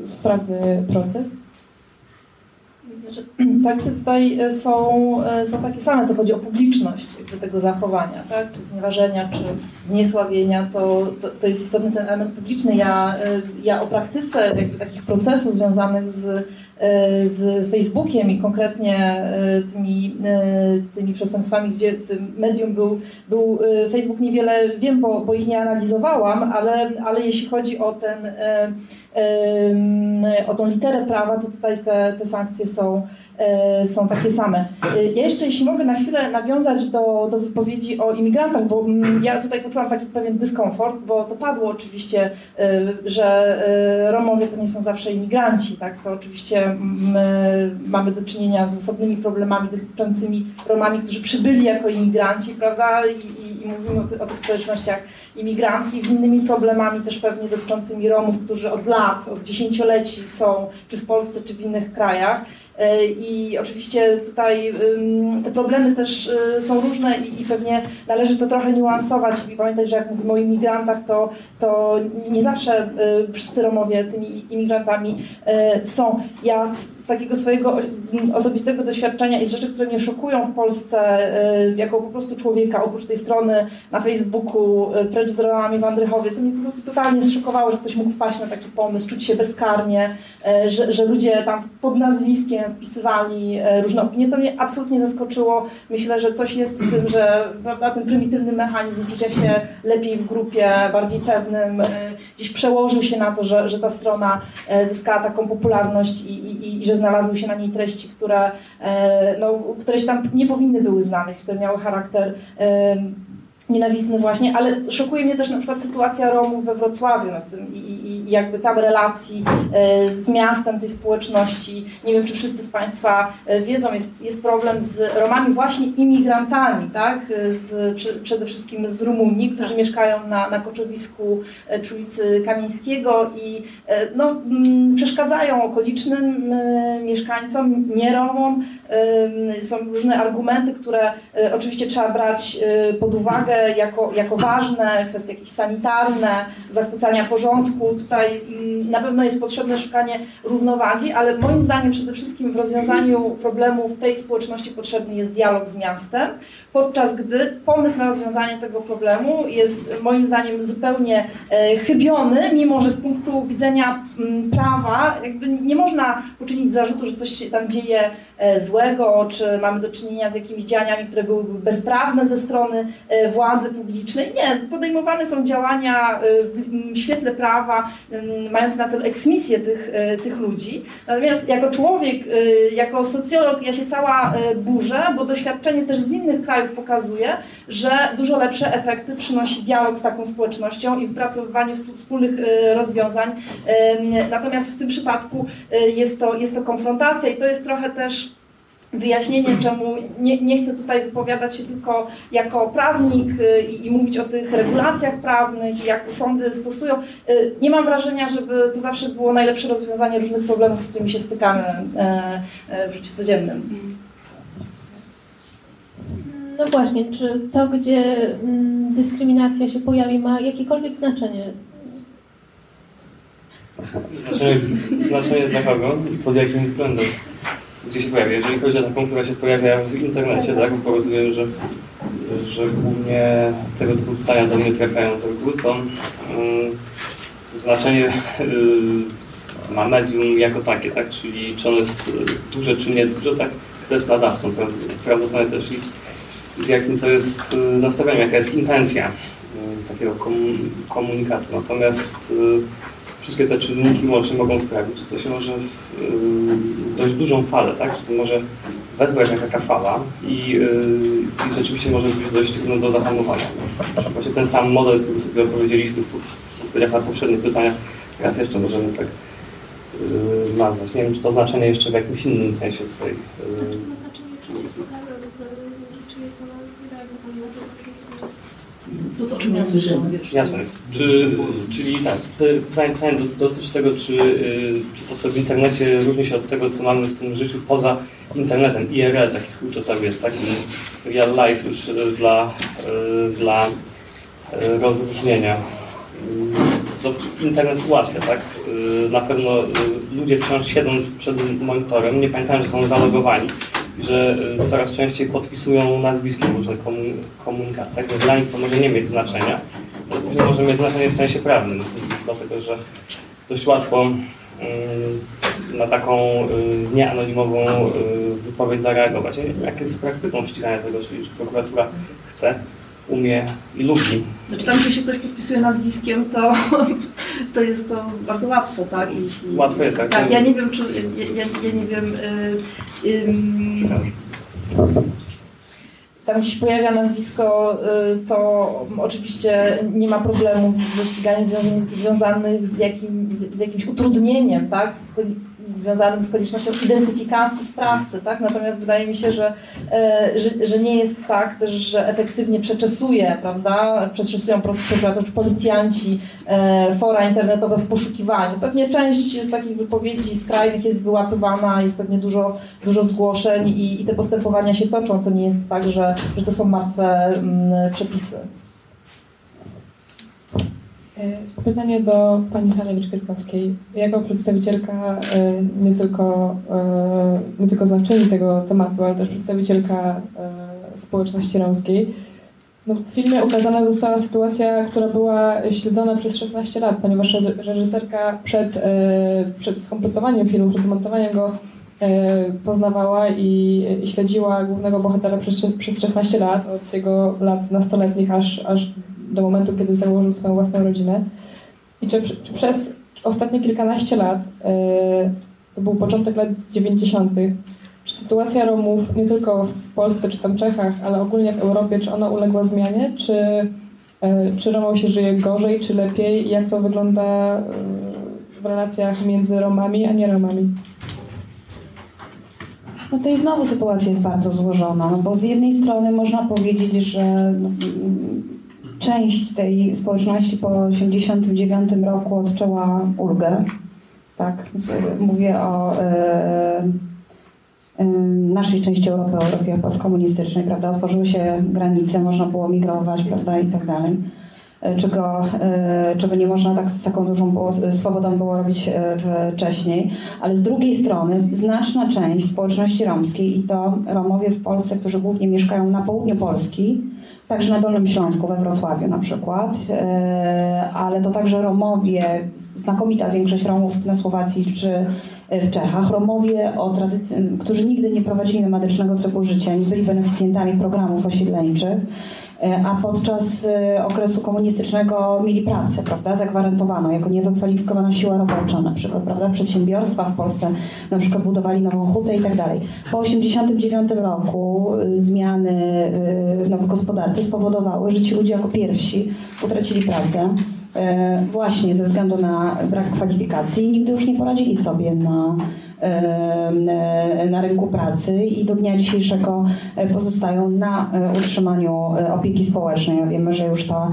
sprawny proces? Znaczy, Sankcje tutaj e, są, e, są takie same, to chodzi o publiczność tego zachowania, tak? czy znieważenia, czy zniesławienia, to, to, to jest istotny ten element publiczny. Ja, e, ja o praktyce jakby takich procesów związanych z, z Facebookiem i konkretnie e, tymi, e, tymi przestępstwami, gdzie medium był, był e, Facebook, niewiele wiem, bo, bo ich nie analizowałam, ale, ale jeśli chodzi o ten e, o tą literę prawa, to tutaj te, te sankcje są, e, są takie same. E, Ja jeszcze, jeśli mogę na chwilę nawiązać do, do wypowiedzi o imigrantach, bo mm, ja tutaj poczułam taki pewien dyskomfort, bo to padło oczywiście, e, że e, Romowie to nie są zawsze imigranci, tak? To oczywiście my mamy do czynienia z osobnymi problemami dotyczącymi Romami, którzy przybyli jako imigranci, prawda? I, i, i mówimy o, ty, o tych społecznościach imigranckich z innymi problemami też pewnie dotyczącymi Romów, którzy od lat, od dziesięcioleci są czy w Polsce, czy w innych krajach. E, I oczywiście tutaj te problemy też y, są różne i, pewnie należy to trochę niuansować i pamiętać, że jak mówimy o imigrantach, to, to nie zawsze y, wszyscy Romowie tymi imigrantami y, są. Ja takiego swojego osobistego doświadczenia i z rzeczy, które mnie szokują w Polsce y, jako po prostu człowieka, oprócz tej strony na Facebooku y, Precz z Romami w Andrychowie, to mnie po prostu totalnie zszokowało, że ktoś mógł wpaść na taki pomysł, czuć się bezkarnie, e, że, że ludzie tam pod nazwiskiem wpisywali różne opinie. To mnie absolutnie zaskoczyło. Myślę, że coś jest w tym, że prawda, ten prymitywny mechanizm czucia się lepiej w grupie, bardziej pewnym, gdzieś przełożył się na to, że, że ta strona zyskała taką popularność i, i, i że znalazły się na niej treści, które, e, no, które się tam nie powinny były znaleźć, które miały charakter nienawistny właśnie, ale szokuje mnie też na przykład sytuacja Romów we Wrocławiu na tym i, i, jakby tam relacji e, z miastem, tej społeczności. Nie wiem, czy wszyscy z Państwa e, wiedzą, jest, jest problem z Romami właśnie imigrantami, tak? E, Z, przy, przede wszystkim z Rumunii, którzy mieszkają na, na koczowisku przy ulicy Kamińskiego i no, mm, przeszkadzają okolicznym mieszkańcom, nie Romom. Są różne argumenty, które oczywiście trzeba brać pod uwagę jako, jako ważne, kwestie jakieś sanitarne, zakłócania porządku. Tutaj mm, na pewno jest potrzebne szukanie równowagi, ale moim zdaniem przede wszystkim w rozwiązaniu problemów tej społeczności potrzebny jest dialog z miastem, podczas gdy pomysł na rozwiązanie tego problemu jest moim zdaniem zupełnie e, chybiony, mimo że z punktu widzenia mm, prawa jakby nie można poczynić zarzutu, że coś się tam dzieje e, złego, czy mamy do czynienia z jakimiś działaniami, które byłyby bezprawne ze strony e, władzy publicznej. Nie, podejmowane są działania e, w świetle prawa, m, mające na celu eksmisję tych, tych ludzi. Natomiast jako człowiek, jako socjolog ja się cała burzę, bo doświadczenie też z innych krajów pokazuje, że dużo lepsze efekty przynosi dialog z taką społecznością i wypracowywanie wspólnych e, rozwiązań. Natomiast w tym przypadku e, jest to, jest to konfrontacja i to jest trochę też wyjaśnienie, czemu nie, nie chcę tutaj wypowiadać się tylko jako prawnik y, i, i mówić o tych regulacjach prawnych i jak to sądy stosują. Y, Nie mam wrażenia, żeby to zawsze było najlepsze rozwiązanie różnych problemów, z którymi się stykamy w życiu codziennym. No właśnie, czy to, gdzie mm, dyskryminacja się pojawi, ma jakiekolwiek znaczenie? Znaczenie, znaczenie dla kogo i pod jakim względem? Gdzie się pojawia? Jeżeli chodzi o taką, która się pojawia w internecie, tak, bo rozumiem, że, że głównie tego typu pytania do mnie trafiają z reguły, to mm, znaczenie y, ma medium jako takie, tak? Czyli czy ono jest duże, czy nie duże, tak? Kto jest nadawcą, pra- prawdopodobnie też i z jakim to jest y, nastawieniem, jaka jest intencja y, takiego komu- komunikatu. Natomiast y, wszystkie te czynniki łącznie mogą sprawić, że to się może w dość dużą falę, tak? Że to może wezwać jak taka fala i, i rzeczywiście może być dość trudno do zahamowania. Właśnie ten sam model, który sobie opowiedzieliśmy w odpowiedziach na poprzednie pytania, raz jeszcze możemy tak nazwać. Nie wiem, czy to znaczenie jeszcze w jakimś innym sensie tutaj. To, co czym ja wiesz. Jasne. Czy, czyli tak, py- pytanie, pytanie do- dotyczy tego, czy, y, czy to, co w internecie różni się od tego, co mamy w tym życiu poza internetem. IRL taki skrót czasami jest taki real life już y, dla, y, dla rozróżnienia. To internet ułatwia, tak? Na pewno ludzie wciąż siedząc przed monitorem nie pamiętają, że są zalogowani że y, coraz częściej podpisują nazwiski w różnych komun- komunikatach, więc dla nich to może nie mieć znaczenia, ale później może mieć znaczenie w sensie prawnym, dlatego że dość łatwo y, na taką y, nieanonimową y, wypowiedź zareagować. Jak jest z praktyką ścigania tego, czyli czy prokuratura chce, umie i lubi Znaczy tam, jeśli się ktoś podpisuje nazwiskiem, to, to jest to bardzo łatwe, tak? Jeśli, Łatwe jest, tak? Tak, ja nie wiem, czy, ja, ja, ja nie wiem, y, ym, Tam gdzie się pojawia nazwisko, y, to oczywiście nie ma problemów ze ściganiem związanych, z, jakim, z jakimś utrudnieniem, tak? Związanym z koniecznością identyfikacji sprawcy, tak? Natomiast wydaje mi się, że, e, że, że nie jest tak też, że efektywnie przeczesuje, prawda? Przeczesują pro- prokuratorzy, czy policjanci e, fora internetowe w poszukiwaniu. Pewnie część z takich wypowiedzi skrajnych jest wyłapywana, jest pewnie dużo, dużo zgłoszeń i, i te postępowania się toczą. To nie jest tak, że, że to są martwe mm, przepisy. E, Pytanie do pani Halewicz-Kwiatkowskiej. Jako przedstawicielka e, nie tylko, e, nie tylko znawczyni tego tematu, ale też przedstawicielka społeczności romskiej, no w filmie ukazana została sytuacja, która była śledzona przez 16 lat, ponieważ reż- reżyserka przed, przed skompletowaniem filmu, przed zmontowaniem go poznawała i, i śledziła głównego bohatera przez, przez 16 lat, od jego lat nastoletnich aż, aż do momentu, kiedy założył swoją własną rodzinę. I czy, czy przez ostatnie kilkanaście lat, e, to był początek lat 90., czy sytuacja Romów nie tylko w Polsce czy tam Czechach, ale ogólnie w Europie, czy ona uległa zmianie? Czy, e, czy Romom się żyje gorzej, czy lepiej? Jak to wygląda e, w relacjach między Romami a nie Romami? No to i znowu sytuacja jest bardzo złożona, no bo z jednej strony można powiedzieć, że mm, część tej społeczności po 1989 roku odczuła ulgę. Tak, mówię o e, e, naszej części Europy, Europie postkomunistycznej, prawda? Otworzyły się granice, można było migrować, prawda, i tak dalej. E, Czego, czego nie można tak z taką dużą swobodą było robić wcześniej. Ale z drugiej strony znaczna część społeczności romskiej i to Romowie w Polsce, którzy głównie mieszkają na południu Polski, także na Dolnym Śląsku, we Wrocławiu na przykład, e, ale to także Romowie, znakomita większość Romów na Słowacji czy w Czechach, Romowie, o którzy nigdy nie prowadzili nomadycznego trybu życia, nie byli beneficjentami programów osiedleńczych, a podczas e, okresu komunistycznego mieli pracę, prawda, zagwarantowaną jako niewykwalifikowana siła robocza na przykład, prawda, przedsiębiorstwa w Polsce na przykład budowali nową hutę i tak dalej. Po 1989 roku y, zmiany no, w gospodarce spowodowały, że ci ludzie jako pierwsi utracili pracę e, właśnie ze względu na brak kwalifikacji i nigdy już nie poradzili sobie na, e, na rynku pracy i do dnia dzisiejszego e, pozostają na e, utrzymaniu e, opieki społecznej. Wiemy, że już ta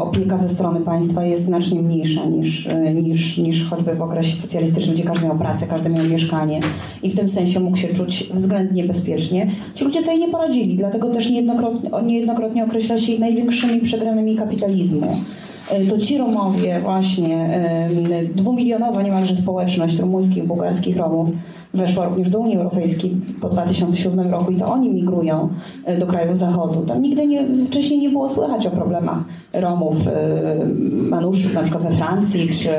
opieka ze strony państwa jest znacznie mniejsza niż, niż, niż choćby w okresie socjalistycznym, gdzie każdy miał pracę, każdy miał mieszkanie i w tym sensie mógł się czuć względnie bezpiecznie. Ci ludzie sobie nie poradzili, dlatego też niejednokrotnie, niejednokrotnie określa się ich największymi przegranymi kapitalizmu. E, To ci Romowie właśnie, e, dwumilionowa niemalże społeczność rumuńskich, bułgarskich Romów weszła również do Unii Europejskiej po 2007 roku i to oni migrują e, do krajów Zachodu. Tam nigdy nie, wcześniej nie było słychać o problemach Romów, manuszów na przykład we Francji czy,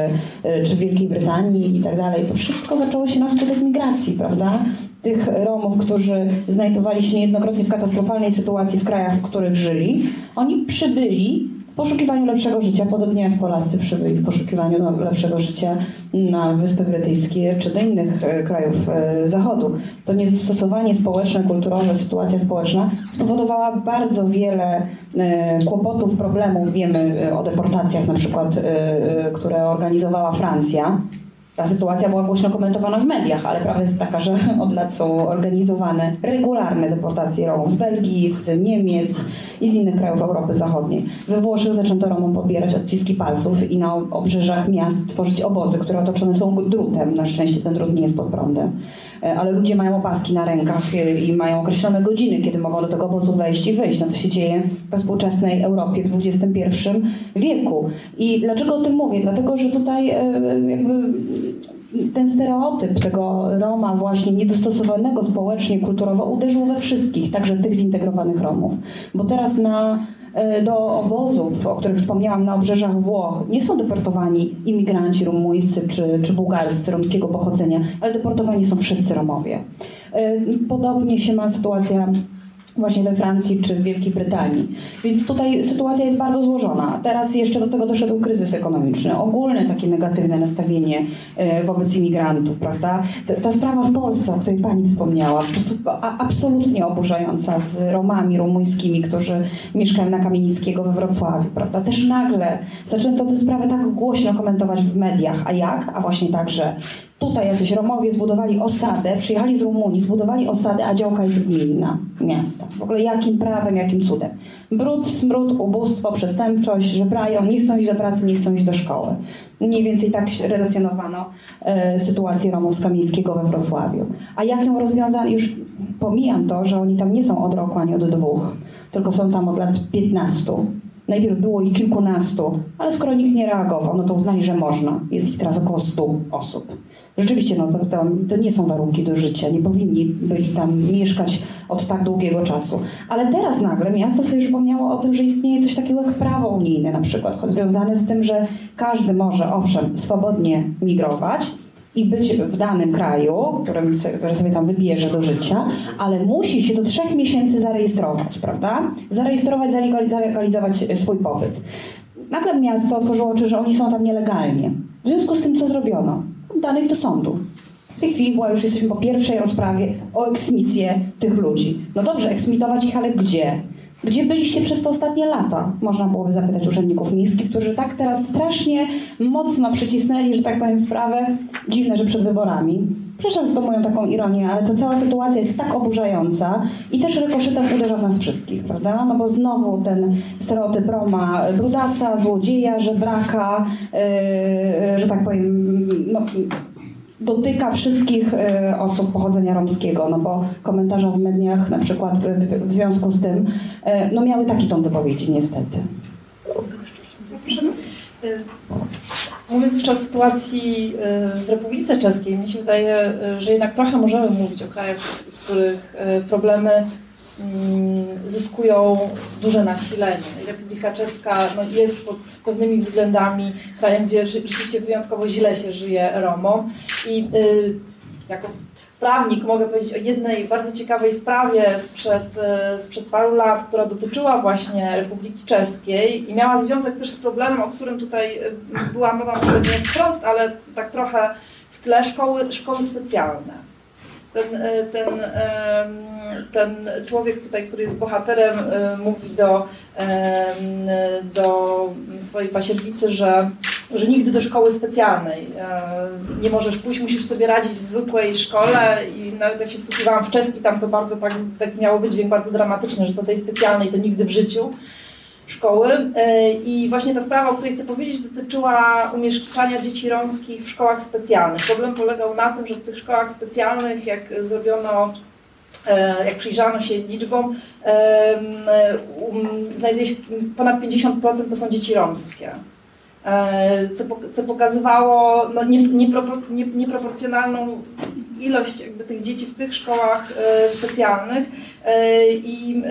czy w Wielkiej Brytanii i tak dalej. To wszystko zaczęło się na skutek migracji, prawda? Tych Romów, którzy znajdowali się niejednokrotnie w katastrofalnej sytuacji w krajach, w których żyli, oni przybyli w poszukiwaniu lepszego życia, podobnie jak Polacy przybyli w poszukiwaniu no, lepszego życia na Wyspy Brytyjskie czy do innych e, krajów e, Zachodu. To niedostosowanie społeczne, kulturowe, sytuacja społeczna spowodowała bardzo wiele e, kłopotów, problemów. Wiemy o deportacjach na przykład, które organizowała Francja. Ta sytuacja była głośno komentowana w mediach, ale prawda jest taka, że od lat są organizowane regularne deportacje Romów z Belgii, z Niemiec i z innych krajów Europy Zachodniej. We Włoszech zaczęto Romom pobierać odciski palców i na obrzeżach miast tworzyć obozy, które otoczone są drutem. Na szczęście ten drut nie jest pod prądem. E, ale ludzie mają opaski na rękach e, i mają określone godziny, kiedy mogą do tego obozu wejść i wyjść. No to się dzieje we współczesnej Europie w XXI wieku. I dlaczego o tym mówię? Dlatego, że tutaj e, jakby ten stereotyp tego Roma właśnie niedostosowanego społecznie, kulturowo uderzył we wszystkich, także tych zintegrowanych Romów. Bo teraz na E, do obozów, o których wspomniałam na obrzeżach Włoch, nie są deportowani imigranci rumuńscy czy, czy bułgarscy romskiego pochodzenia, ale deportowani są wszyscy Romowie. E, podobnie się ma sytuacja właśnie we Francji czy w Wielkiej Brytanii. Więc tutaj sytuacja jest bardzo złożona. Teraz jeszcze do tego doszedł kryzys ekonomiczny, ogólne takie negatywne nastawienie e, wobec imigrantów, prawda? Ta, sprawa w Polsce, o której Pani wspomniała, po prostu absolutnie oburzająca z Romami rumuńskimi, którzy mieszkają na Kamienickiego we Wrocławiu, prawda? Też nagle zaczęto tę sprawę tak głośno komentować w mediach. A jak? A właśnie tak, że Tutaj jacyś Romowie zbudowali osadę, przyjechali z Rumunii, zbudowali osadę, a działka jest gminna miasta. W ogóle jakim prawem, jakim cudem? Brud, smród, ubóstwo, przestępczość, żebrają, nie chcą iść do pracy, nie chcą iść do szkoły. Mniej więcej tak relacjonowano e, sytuację Romów z Kamińskiego we Wrocławiu. A jak ją rozwiązano? Już pomijam to, że oni tam nie są od roku ani od dwóch, tylko są tam od lat 15 Najpierw było ich kilkunastu, ale skoro nikt nie reagował, no to uznali, że można. Jest ich teraz około stu osób. Rzeczywiście, no to, to, to, nie są warunki do życia, nie powinni byli tam mieszkać od tak długiego czasu. Ale teraz nagle miasto sobie przypomniało o tym, że istnieje coś takiego jak prawo unijne na przykład, związane z tym, że każdy może owszem swobodnie migrować, i być w danym kraju, którym, który sobie tam wybierze do życia, ale musi się do trzech miesięcy zarejestrować, prawda? Zarejestrować, zalegalizować swój pobyt. Nagle miasto otworzyło oczy, że oni są tam nielegalnie. W związku z tym, co zrobiono? Danych do sądu. W tej chwili była już jesteśmy po pierwszej rozprawie o eksmisję tych ludzi. No dobrze, eksmitować ich, ale gdzie? Gdzie byliście przez te ostatnie lata? Można byłoby zapytać urzędników miejskich, którzy tak teraz strasznie mocno przycisnęli, że tak powiem, sprawę. Dziwne, że przed wyborami. Przepraszam za to moją taką ironię, ale ta cała sytuacja jest tak oburzająca i też rykoszytem uderza w nas wszystkich, prawda? No bo znowu ten stereotyp Roma, brudasa, złodzieja, żebraka, yy, że tak powiem, no, dotyka wszystkich e, osób pochodzenia romskiego, no bo komentarze w mediach na przykład w, związku z tym e, no miały taki ton wypowiedzi niestety. Mówiąc jeszcze o sytuacji w Republice Czeskiej, mi się wydaje, że jednak trochę możemy mówić o krajach, w których problemy zyskują duże nasilenie. Republika Czeska no, jest pod pewnymi względami krajem, gdzie rzeczywiście wyjątkowo źle się żyje Romom i y, jako prawnik mogę powiedzieć o jednej bardzo ciekawej sprawie sprzed, y, sprzed paru lat, która dotyczyła właśnie Republiki Czeskiej i miała związek też z problemem, o którym tutaj y, była mowa może nie wprost, ale tak trochę w tle szkoły, szkoły specjalne ten, e, ten, ten człowiek tutaj, który jest bohaterem, e, mówi do, do swojej pasierbicy, że, że nigdy do szkoły specjalnej e, nie możesz pójść, musisz sobie radzić w zwykłej szkole i nawet jak się wsłuchiwałam w czeski, tam to bardzo tak, tak miało wydźwięk bardzo dramatyczny, że do tej specjalnej to nigdy w życiu szkoły. E, I właśnie ta sprawa, o której chcę powiedzieć, dotyczyła umieszczania dzieci romskich w szkołach specjalnych. Problem polegał na tym, że w tych szkołach specjalnych, jak zrobiono e, jak przyjrzano się liczbom, um, znajduje się ponad 50% to są dzieci romskie. E, co, pokazywało no, nieproporcjonalną ilość jakby tych dzieci w tych szkołach e, specjalnych e, i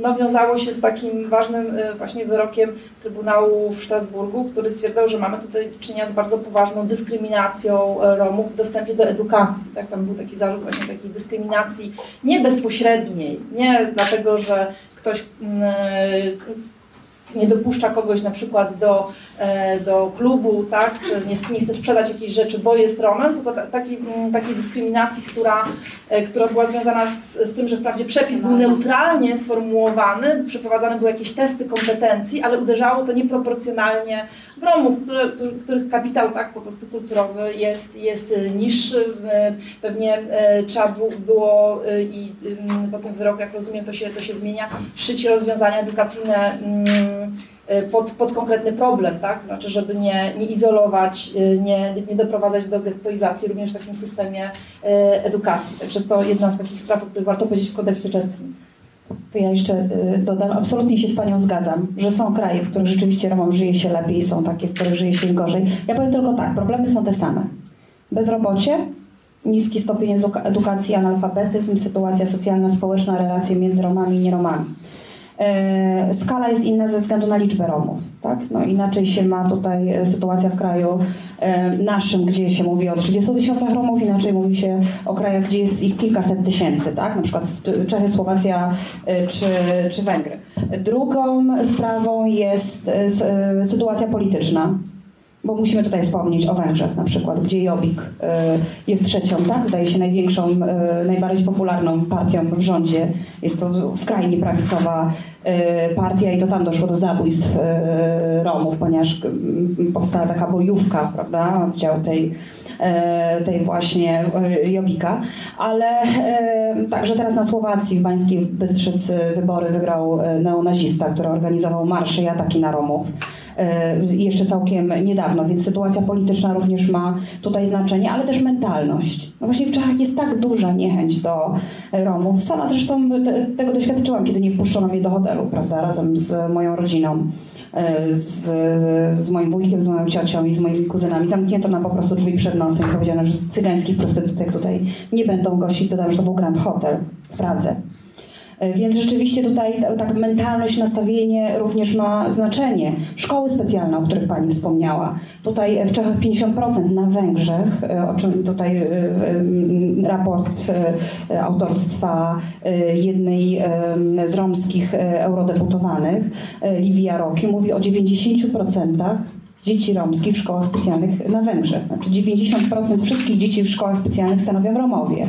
no, wiązało się z takim ważnym właśnie wyrokiem Trybunału w Strasburgu, który stwierdzał, że mamy tutaj do czynienia z bardzo poważną dyskryminacją Romów w dostępie do edukacji. Tak? Tam był taki zarzut właśnie takiej dyskryminacji nie bezpośredniej, nie dlatego, że ktoś nie dopuszcza kogoś na przykład do, e, do klubu, tak, czy nie, nie chce sprzedać jakiejś rzeczy, bo jest Romem, tylko taki, takiej dyskryminacji, która, e, która była związana z, z tym, że wprawdzie przepis był neutralnie sformułowany, przeprowadzane były jakieś testy kompetencji, ale uderzało to nieproporcjonalnie Romów, których kapitał tak po prostu kulturowy jest, jest y, niższy. Y, Pewnie y, trzeba było i po tym wyroku, jak rozumiem, to się, to się zmienia, szyć rozwiązania edukacyjne y, pod, pod konkretny problem, tak? Znaczy, żeby nie, nie izolować, nie, nie doprowadzać do gettoizacji również w takim systemie edukacji. Także to jedna z takich spraw, o których warto powiedzieć w kontekście czeskim. To ja jeszcze y, dodam, absolutnie się z Panią zgadzam, że są kraje, w których rzeczywiście Romom żyje się lepiej, są takie, w których żyje się gorzej. Ja powiem tylko tak, problemy są te same. Bezrobocie, niski stopień edu- edukacji, analfabetyzm, sytuacja socjalna, społeczna, relacje między Romami i nieromami. E, Skala jest inna ze względu na liczbę Romów. Tak? No, inaczej się ma tutaj e, sytuacja w kraju naszym, gdzie się mówi o 30 tysiącach Romów, inaczej mówi się o krajach, gdzie jest ich kilkaset tysięcy, tak? na przykład Czechy, Słowacja e, czy, czy Węgry. Drugą sprawą jest e, e, sytuacja polityczna. Bo musimy tutaj wspomnieć o Węgrzech na przykład, gdzie Jobbik y, jest trzecią, tak? Zdaje się największą, y, najbardziej popularną partią w rządzie. Jest to skrajnie prawicowa y, partia i to tam doszło do zabójstw Romów, ponieważ powstała taka bojówka, prawda? Oddział tej tej właśnie Jobbika, ale także teraz na Słowacji w Bańskiej Bystrzycy wybory wygrał neonazista, który organizował marsze i ataki na Romów jeszcze całkiem niedawno, więc sytuacja polityczna również ma tutaj znaczenie, ale też mentalność. No właśnie w Czechach jest tak duża niechęć do Romów. Sama zresztą te, tego doświadczyłam, kiedy nie wpuszczono mnie do hotelu, prawda, razem z moją rodziną e, z, z, z moim wujkiem, z moją ciocią i z moimi kuzynami. Zamknięto nam po prostu drzwi przed nosem i powiedziano, że cygańskich prostytutek tutaj nie będą gościć. Dodam, że to był Grand Hotel w Pradze. E, Więc rzeczywiście tutaj ta- tak mentalność, nastawienie również ma znaczenie. Szkoły specjalne, o których Pani wspomniała. Tutaj w Czechach 50%, na Węgrzech, e, o czym tutaj e, raport e, autorstwa e, jednej e, z romskich e, eurodeputowanych, e, Livia Roki, mówi o 90% dzieci romskich w szkołach specjalnych na Węgrzech. Znaczy 90% wszystkich dzieci w szkołach specjalnych stanowią Romowie.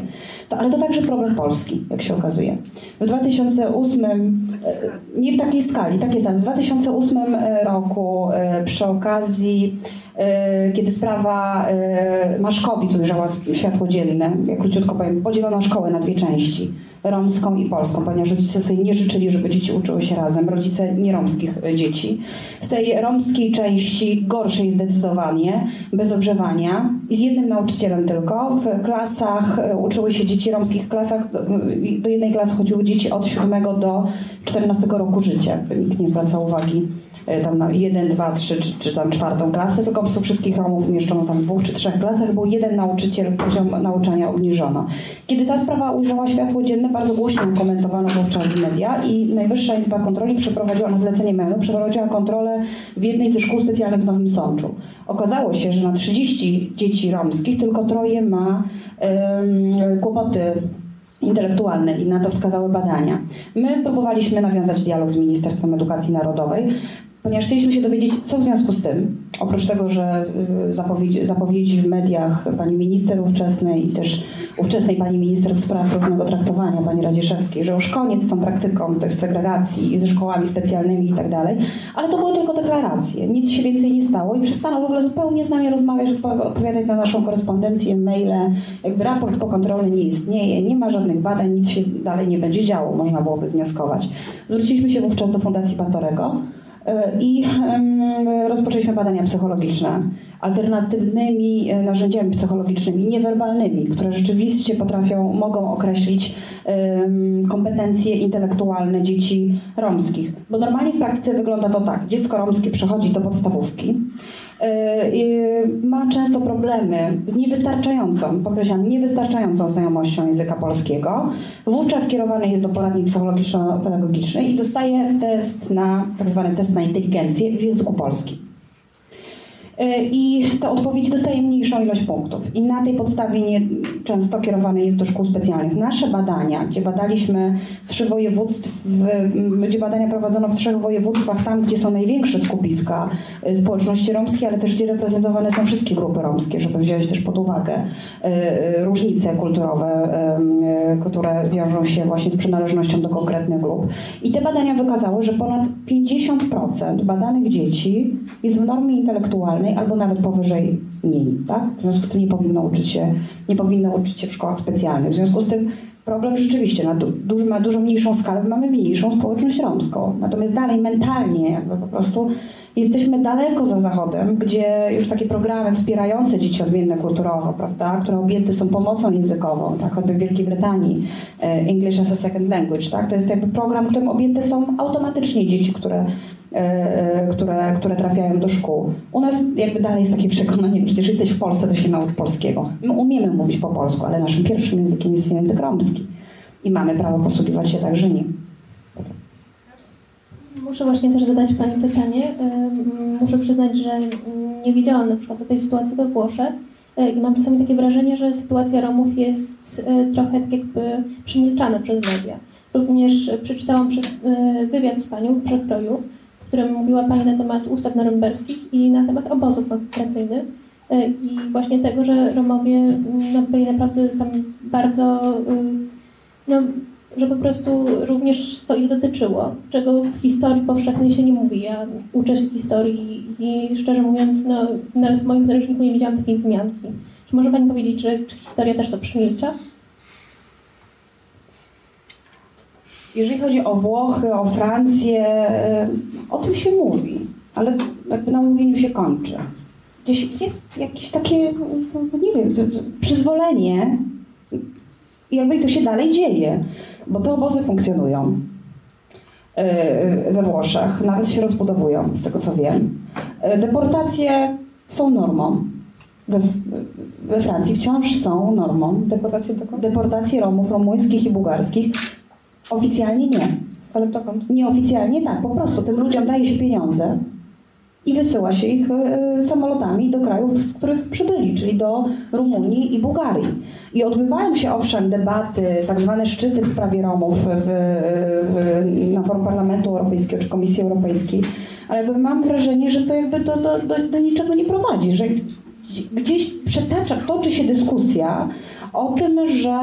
To, ale to także problem Polski, jak się okazuje. W 2008, e, nie w takiej skali, tak jest, w 2008 roku e, przy okazji, e, kiedy sprawa e, Maszkowic ujrzała światło dzienne, jak króciutko powiem, podzielono szkołę na dwie części romską i polską, ponieważ rodzice sobie nie życzyli, żeby dzieci uczyły się razem, rodzice nieromskich e, dzieci. W tej romskiej części gorszej zdecydowanie, bez ogrzewania i z jednym nauczycielem tylko. W klasach e, uczyły się dzieci romskich klasach, do, jednej klasy chodziły dzieci od 7 do 14 roku życia. Nikt nie zwracał uwagi tam na 1, 2, 3 czy, czy tam czwartą klasę, tylko po prostu wszystkich Romów umieszczono tam w dwóch czy trzech klasach, był jeden nauczyciel, poziom nauczania obniżono. Kiedy ta sprawa ujrzała światło dzienne, bardzo głośno komentowano wówczas media i Najwyższa Izba Kontroli przeprowadziła na zlecenie MEN-u, przeprowadziła kontrolę w jednej ze szkół specjalnych w Nowym Sączu. Okazało się, że na 30 dzieci romskich tylko troje ma kłopoty intelektualne i na to wskazały badania. My próbowaliśmy nawiązać dialog z Ministerstwem Edukacji Narodowej, ponieważ chcieliśmy się dowiedzieć, co w związku z tym, oprócz tego, że y, zapowiedzi, zapowiedzi w mediach pani minister ówczesnej i też ówczesnej pani minister spraw równego traktowania, pani Radziszewskiej, że już koniec z tą praktyką tych segregacji i ze szkołami specjalnymi i tak dalej, ale to były tylko deklaracje. Nic się więcej nie stało i przestano w ogóle zupełnie z nami rozmawiać, odpo- odpowiadać na naszą korespondencję, maile. Jakby raport pokontrolny nie istnieje, nie ma żadnych badań, nic się dalej nie będzie działo, można byłoby wnioskować. Zwróciliśmy się wówczas do Fundacji Batorego i em, rozpoczęliśmy badania psychologiczne alternatywnymi e, narzędziami psychologicznymi, niewerbalnymi, które rzeczywiście potrafią, mogą określić kompetencje intelektualne dzieci romskich. Bo normalnie w praktyce wygląda to tak. Dziecko romskie przychodzi do podstawówki, e, i ma często problemy z niewystarczającą, podkreślam, niewystarczającą znajomością języka polskiego. Wówczas kierowany jest do poradni psychologiczno-pedagogicznej i dostaje test na, tak zwany test na inteligencję w języku polskim. E, I te odpowiedzi dostaje mniejszą ilość punktów. I na tej podstawie nie, często kierowane jest do szkół specjalnych. Nasze badania, gdzie badaliśmy trzy województw, gdzie badania prowadzono w trzech województwach, tam gdzie są największe skupiska e, społeczności romskiej, ale też gdzie reprezentowane są wszystkie grupy romskie, żeby wziąć też pod uwagę e, różnice kulturowe, które wiążą się właśnie z przynależnością do konkretnych grup. I te badania wykazały, że ponad 50% badanych dzieci jest w normie intelektualnej albo nawet powyżej niej, tak? W związku z tym nie powinno uczyć się, nie powinno uczyć się w szkołach specjalnych. W związku z tym problem rzeczywiście na du ma dużo mniejszą skalę, mamy mniejszą społeczność romską. Natomiast dalej mentalnie jakby po prostu jesteśmy daleko za Zachodem, gdzie już takie programy wspierające dzieci odmienne kulturowo, prawda, które objęte są pomocą językową, tak, choćby w Wielkiej Brytanii e, English as a Second Language, tak, to jest jakby program, którym objęte są automatycznie dzieci, które które, które trafiają do szkół. U nas jakby dalej jest takie przekonanie, przecież jesteś w Polsce, to się naucz polskiego. My umiemy mówić po polsku, ale naszym pierwszym językiem jest język romski i mamy prawo posługiwać się także nim. Muszę właśnie też zadać Pani pytanie. Muszę przyznać, że nie wiedziałam na przykład o tej sytuacji we Włoszech e, i mam czasami takie wrażenie, że sytuacja Romów jest trochę tak jakby przemilczana przez media. Również przeczytałam przez wywiad z Panią w przekroju, w którym mówiła Pani na temat ustaw norymberskich i na temat obozów koncentracyjnych e, i właśnie tego, że Romowie no, byli naprawdę tam bardzo, y, no, że po prostu również to ich dotyczyło, czego w historii powszechnej się nie mówi. Ja uczę się historii i szczerze mówiąc, no, nawet w moim narożniku nie widziałam takiej wzmianki. Czy może Pani powiedzieć, że czy historia też to przemilcza? Jeżeli chodzi o Włochy, o Francję, e, o tym się mówi, ale jakby na mówieniu się kończy. Gdzieś jest jakieś takie, nie wiem, przyzwolenie i jakby to się dalej dzieje, bo te obozy funkcjonują e, we Włoszech, nawet się rozbudowują, z tego co wiem. E, deportacje są normą. We, we Francji wciąż są normą. Deportacje, deportacje Romów, rumuńskich i bułgarskich Oficjalnie nie. Ale dokąd? Nieoficjalnie tak, po prostu tym ludziom daje się pieniądze i wysyła się ich e, samolotami do krajów, z których przybyli, czyli do Rumunii i Bułgarii. I odbywają się owszem debaty, tak zwane szczyty w sprawie Romów w, w, na forum Parlamentu Europejskiego czy Komisji Europejskiej, ale mam wrażenie, że to jakby do, do, do, do niczego nie prowadzi, że gdzieś przetacza, toczy się dyskusja o tym, że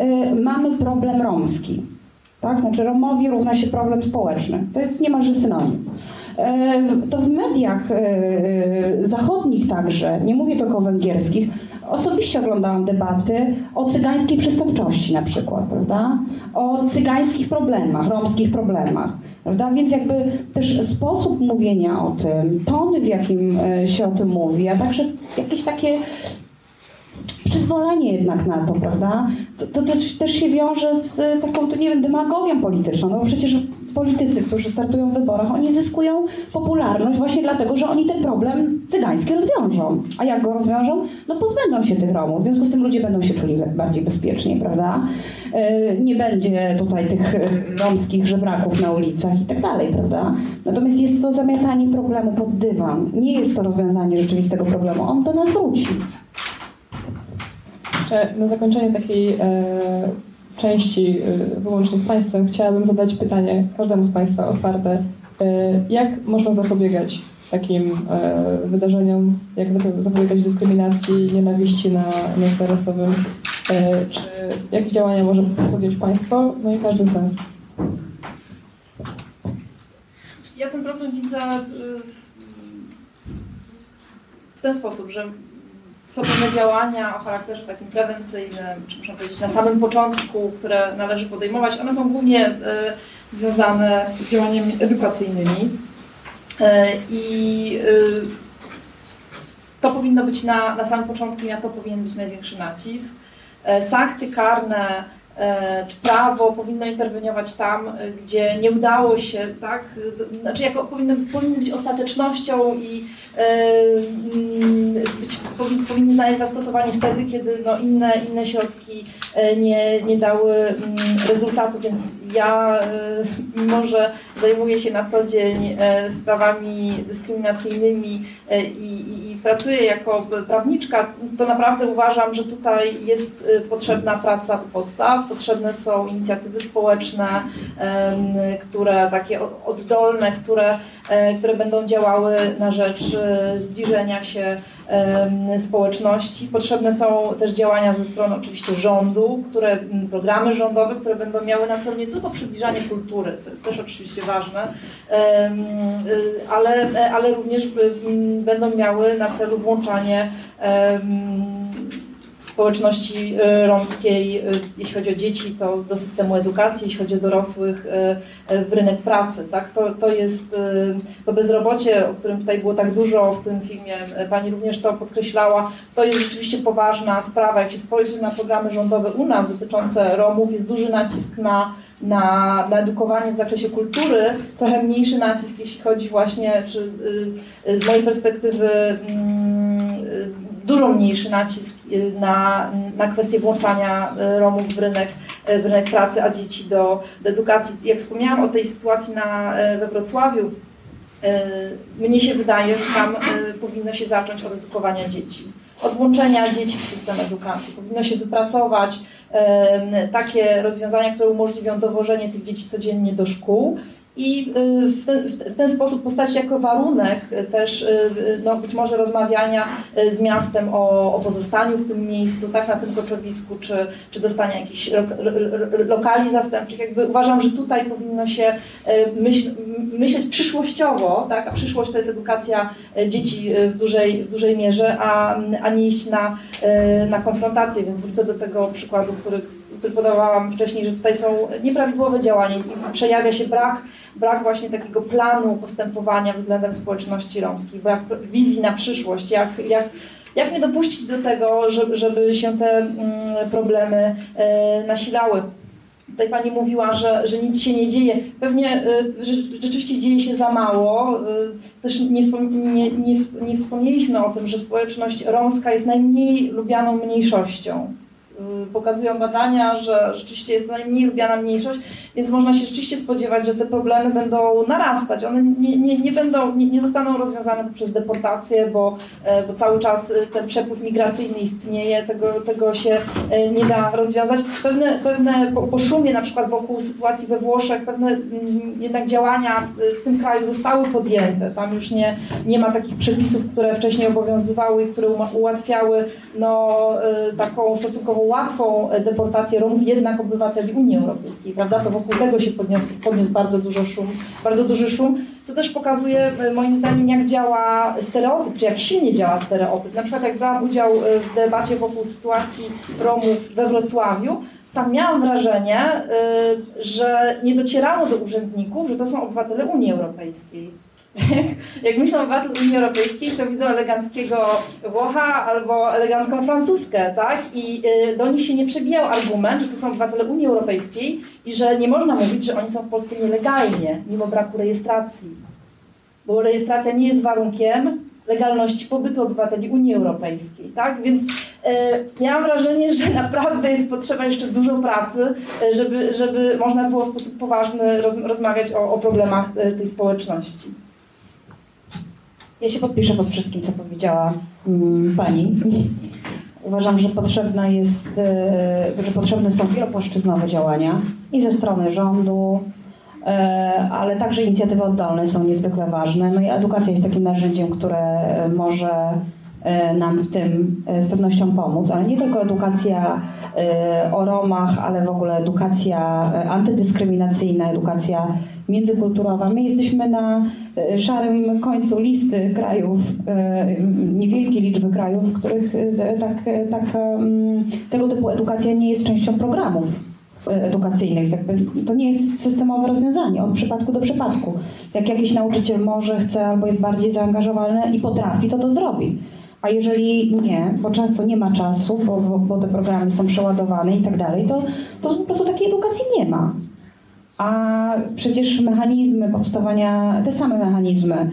y, mamy problem romski. Tak? Znaczy Romowi równa się problem społeczny. To jest niemalże synonim. E, to w mediach e, e, zachodnich także, nie mówię tylko węgierskich, osobiście oglądałam debaty o cygańskiej przestępczości na przykład, prawda? O cygańskich problemach, romskich problemach. Prawda? Więc jakby też sposób mówienia o tym, tony w jakim się o tym mówi, a także jakieś takie przyzwolenie jednak na to, prawda? To, to też, też, się wiąże z taką, to nie wiem, demagogią polityczną, no bo przecież politycy, którzy startują w wyborach, oni zyskują popularność właśnie dlatego, że oni ten problem cygański rozwiążą. A jak go rozwiążą? No pozbędą się tych Romów, w związku z tym ludzie będą się czuli bardziej bezpiecznie, prawda? E, nie będzie tutaj tych e, romskich żebraków na ulicach i tak dalej, prawda? Natomiast jest to zamiatanie problemu pod dywan. Nie jest to rozwiązanie rzeczywistego problemu. On do nas wróci jeszcze na zakończenie takiej e, części e, wyłącznie z Państwem chciałabym zadać pytanie każdemu z Państwa otwarte. E, jak można zapobiegać takim wydarzeniom, jak zapobiegać dyskryminacji, nienawiści na tle czy jakie działania może podjąć Państwo, no i każdy z nas? Ja ten problem widzę w ten sposób, że są pewne działania o charakterze takim prewencyjnym, czy można powiedzieć na samym początku, które należy podejmować. One są głównie y, związane z działaniami edukacyjnymi y, i y, to powinno być na, na samym początku na to powinien być największy nacisk. Sankcje karne E, czy prawo powinno interweniować tam, e, gdzie nie udało się, tak? Znaczy, jako powinno, powinny być ostatecznością i e, mm, być, powin, powinny znaleźć zastosowanie wtedy, kiedy no, inne, inne środki nie, nie dały mm, rezultatu, więc ja, mimo że zajmuję się na co dzień sprawami dyskryminacyjnymi i, i, i pracuję jako prawniczka, to naprawdę uważam, że tutaj jest potrzebna praca u podstaw, potrzebne są inicjatywy społeczne, które takie oddolne, które, e, które będą działały na rzecz e, zbliżenia się społeczności. Potrzebne są też działania ze strony oczywiście rządu, które, programy rządowe, które będą miały na celu nie tylko przybliżanie kultury, co jest też oczywiście ważne, y, ale, ale również będą miały na celu włączanie społeczności y, romskiej, y, jeśli chodzi o dzieci, to do systemu edukacji, jeśli chodzi o dorosłych, y, w rynek pracy. Tak? To, to jest to bezrobocie, o którym tutaj było tak dużo w tym filmie, Pani również to podkreślała, to jest rzeczywiście poważna sprawa. Jak się spojrzy na programy rządowe u nas dotyczące Romów, jest duży nacisk na na, na edukowanie w zakresie kultury, trochę mniejszy nacisk, jeśli chodzi właśnie, czy z mojej perspektywy mm, dużo mniejszy nacisk y, na, na kwestię włączania y, Romów w rynek, y, w rynek pracy, a dzieci do, do edukacji. Jak wspomniałam o tej sytuacji na, we Wrocławiu, mnie się wydaje, że tam powinno się zacząć od edukowania dzieci. Od włączenia dzieci w system edukacji. Powinno się wypracować takie rozwiązania, które umożliwią dowożenie tych dzieci codziennie do szkół i y, w ten, w ten sposób postawić jako warunek y, też y, no, być może rozmawiania z miastem o, o pozostaniu w tym miejscu, tak na tym koczowisku, czy, czy dostania jakichś lo, lo, lo- lokali zastępczych. Jakby uważam, że tutaj powinno się myśl, myśleć przyszłościowo, tak? a przyszłość to jest edukacja dzieci w dużej, w dużej mierze, a, a nie iść na, na konfrontację, więc wrócę do tego przykładu, który, który podawałam wcześniej, że tutaj są nieprawidłowe działania i przejawia się brak brak właśnie takiego planu postępowania względem społeczności romskiej, brak wizji na przyszłość, jak, jak, jak nie dopuścić do tego, żeby, żeby się te mm, problemy e, nasilały. Tutaj Pani mówiła, że, że nic się nie dzieje. Pewnie rze- rzeczywiście dzieje się za mało. Y, Też nie, nie, nie, nie wspomnieliśmy o tym, że społeczność romska jest najmniej lubianą mniejszością. Y, Pokazują badania, że rzeczywiście jest najmniej lubiana mniejszość, więc można się rzeczywiście spodziewać, że te problemy będą narastać. One nie, nie, nie, będą, nie, nie zostaną rozwiązane poprzez deportację, bo, e, bo cały czas e, ten przepływ migracyjny istnieje, tego, tego się e, nie da rozwiązać. Pewne, pewne po, na przykład wokół sytuacji we Włoszech, pewne jednak działania w tym kraju zostały podjęte. Tam już nie, nie ma takich przepisów, które wcześniej obowiązywały i które ułatwiały no, taką stosunkowo łatwą e, deportację Romów, jednak obywateli Unii Europejskiej, prawda? To wokół tego się podniósł, podniósł bardzo dużo szum, bardzo duży szum, co też pokazuje e, moim zdaniem, jak działa stereotyp, czy jak silnie działa stereotyp. Na przykład jak brałam udział e, w debacie wokół sytuacji Romów we Wrocławiu, tam miałam wrażenie, y, że nie docierało do urzędników, że to są obywatele Unii Europejskiej. Jak myślę o obywatelu Unii Europejskiej, to widzę eleganckiego Włocha albo elegancką Francuskę, tak? I y, do nich się nie przebijał argument, że to są obywatele Unii Europejskiej i że nie można mówić, że oni są w Polsce nielegalnie, mimo braku rejestracji. Bo rejestracja nie jest warunkiem legalności pobytu obywateli Unii Europejskiej, tak? Więc e, miałam wrażenie, że naprawdę jest potrzeba jeszcze dużo pracy, e, żeby, żeby można było w sposób poważny roz, rozmawiać o, o problemach tej społeczności. Ja się podpiszę pod wszystkim, co powiedziała mm, Pani. Uważam, że potrzebna jest, e, że potrzebne są wielopłaszczyznowe działania i ze strony rządu, e, ale także inicjatywy oddolne są niezwykle ważne. No i edukacja jest takim narzędziem, które może e, nam w tym z pewnością pomóc, ale nie tylko edukacja o Romach, ale w ogóle edukacja antydyskryminacyjna, edukacja międzykulturowa. My jesteśmy na e, szarym końcu listy krajów, e, niewielkiej liczby krajów, w których e, tak, tak, tego typu edukacja nie jest częścią programów edukacyjnych. Jakby to nie jest systemowe rozwiązanie od przypadku do przypadku. Jak jakiś nauczyciel może, chce albo jest bardziej zaangażowany i potrafi, to to zrobi. A jeżeli nie, bo często nie ma czasu, bo, bo, bo te programy są przeładowane i tak dalej, to, to po prostu takiej edukacji nie ma. A przecież mechanizmy powstawania, te same mechanizmy,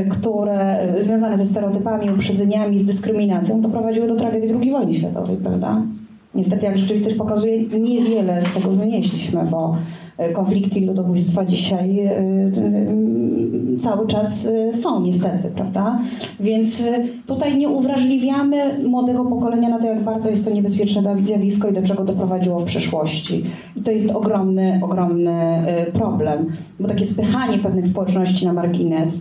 y, które y, związane ze stereotypami, uprzedzeniami, z dyskryminacją, doprowadziły do tragedii II wojny światowej, prawda? Niestety, jak rzeczywistość pokazuje, niewiele z tego wynieśliśmy, bo e, konflikty i ludobójstwa dzisiaj cały czas e, są niestety, prawda? Więc e, tutaj nie uwrażliwiamy młodego pokolenia na to, jak bardzo jest to niebezpieczne zjawisko i do czego doprowadziło w przeszłości. I to jest ogromny, ogromny e, problem, bo takie spychanie pewnych społeczności na margines,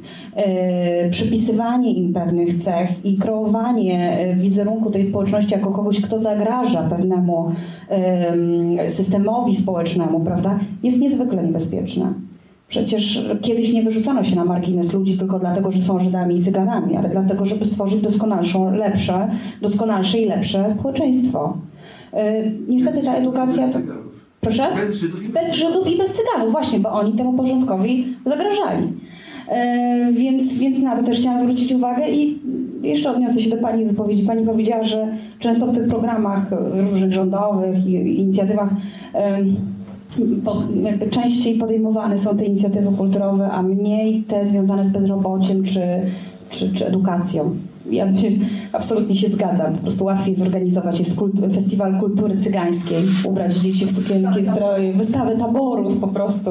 przypisywanie im pewnych cech i kreowanie wizerunku tej społeczności jako kogoś, kto zagraża pewnemu em, systemowi społecznemu, prawda, jest niezwykle niebezpieczne. Przecież kiedyś nie wyrzucano się na margines ludzi tylko dlatego, że są Żydami i Cyganami, ale dlatego, żeby stworzyć doskonalszą, lepsze, doskonalsze i lepsze społeczeństwo. E, Niestety ta edukacja... Proszę? Bez Żydów i Bez Żydów i bez Cyganów, właśnie, bo oni temu porządkowi zagrażali. E, więc, więc na to też chciałam zwrócić uwagę i jeszcze odniosę się do Pani wypowiedzi. Pani powiedziała, że często w tych programach różnych rządowych i inicjatywach po, częściej podejmowane są te inicjatywy kulturowe, a mniej te związane z bezrobociem czy, czy, czy edukacją. Ja się, absolutnie się zgadzam. Po prostu łatwiej zorganizować jest kult, festiwal kultury cygańskiej, ubrać dzieci w sukienki, stroje, wystawę taborów po prostu.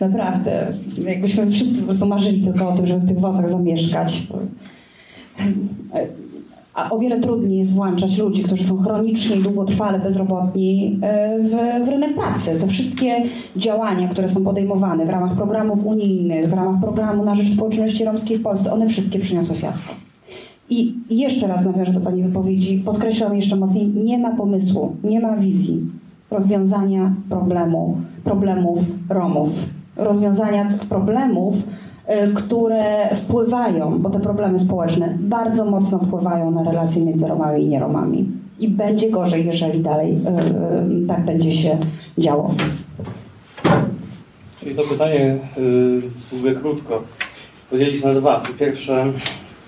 Naprawdę. Jakbyśmy wszyscy po prostu marzyli tylko o tym, żeby w tych wozach zamieszkać. A o wiele trudniej jest włączać ludzi, którzy są chronicznie i długotrwale bezrobotni e, w, w rynek pracy. Te wszystkie działania, które są podejmowane w ramach programów unijnych, w ramach programu na rzecz społeczności romskiej w Polsce, one wszystkie przyniosły fiasko. I jeszcze raz nawiążę do Pani wypowiedzi, podkreślam jeszcze mocniej, nie ma pomysłu, nie ma wizji rozwiązania problemu, problemów Romów. Rozwiązania problemów, które wpływają, bo te problemy społeczne bardzo mocno wpływają na relacje między Romami i nieromami. I będzie gorzej, jeżeli dalej y, y, tak będzie się działo. Czyli to pytanie spróbuję krótko podzielić na dwa. Po pierwsze,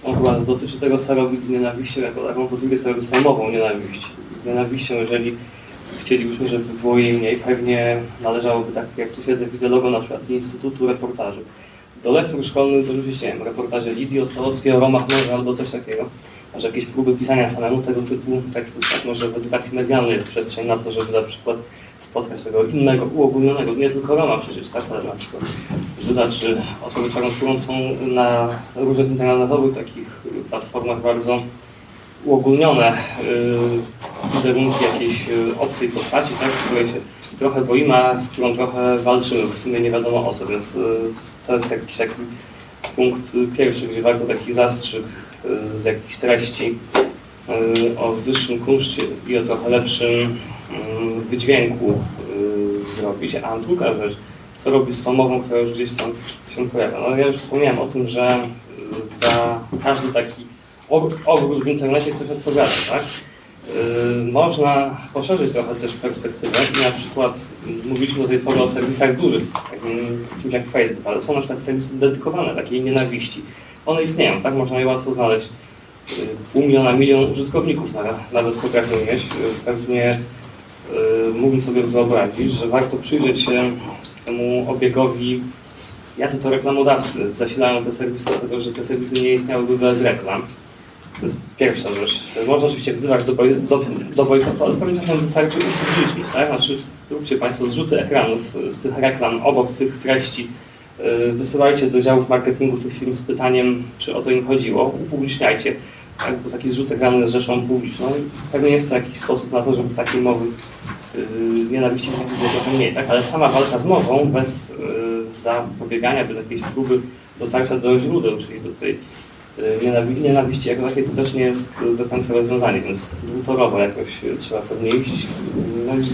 on chyba dotyczy tego, co robić z nienawiścią jako taką, po drugie, co robić z sejmową nienawiść. Z nienawiścią, jeżeli chcielibyśmy, żeby było jej mniej, pewnie należałoby, tak jak tu siedzę, widzę logo na przykład Instytutu Reportaży. Do lektur szkolnych dorzucić, nie wiem, reportaże Lidii Ostałowskiej o Romach może albo coś takiego. Może jakieś próby pisania samemu tego typu tekstów, tak może w edukacji medialnej jest przestrzeń na to, żeby na przykład spotkać tego innego, uogólnionego, nie tylko Roma przecież, tak, ale na przykład Żyda czy osoby czarnoskórą są na różnych internetowych takich platformach bardzo uogólnione yy, jakiejś yy, obcej postaci, tak, której się trochę boimy, a z którą trochę walczymy, w sumie nie wiadomo o co, więc yy, to jest jakiś taki punkt pierwszy, gdzie warto taki zastrzyk yy, z jakichś treści yy, o wyższym kunszcie i o trochę lepszym yy, wydźwięku zrobić. A druga rzecz, co robić z tą mową, która już gdzieś tam się pojawia. No ja już wspomniałem o tym, że za każdy taki og- ogród w internecie ktoś odpowiada, tak? Yy, można poszerzyć trochę też perspektywę na przykład mówiliśmy do tej pory o serwisach dużych, takim czymś jak Facebook, ale są na przykład serwisy dedykowane takiej nienawiści. One istnieją, tak? Można je łatwo znaleźć. Yy, Pół miliona, milion użytkowników na, nawet potrafią mieć. Yy, Pewnie mógłbym sobie wyobrazić, że warto przyjrzeć się temu obiegowi, jacy to reklamodawcy zasilają te serwisy, dlatego że te serwisy nie istniałyby bez reklam. To jest pierwsza rzecz. Można oczywiście wzywać do, do, do bojkotu, ale pewnie czasem wystarczy upublicznić, tak? Znaczy, róbcie Państwo zrzuty ekranów z tych reklam obok tych treści. Yy, Wysyłajcie do działów marketingu tych firm z pytaniem, czy o to im chodziło. Upubliczniajcie. Tak? Bo taki zrzut ekranu jest rzeczą publiczną. Pewnie jest to jakiś sposób na to, żeby takiej mowy yy, nienawiści było trochę mniej, tak? Ale sama walka z mową bez yy, zapobiegania, bez jakiejś próby dotarcia do źródeł, czyli do tej nienawiści jako takiej, to też nie jest do końca rozwiązanie, więc dwutorowo jakoś trzeba pewnie iść. No i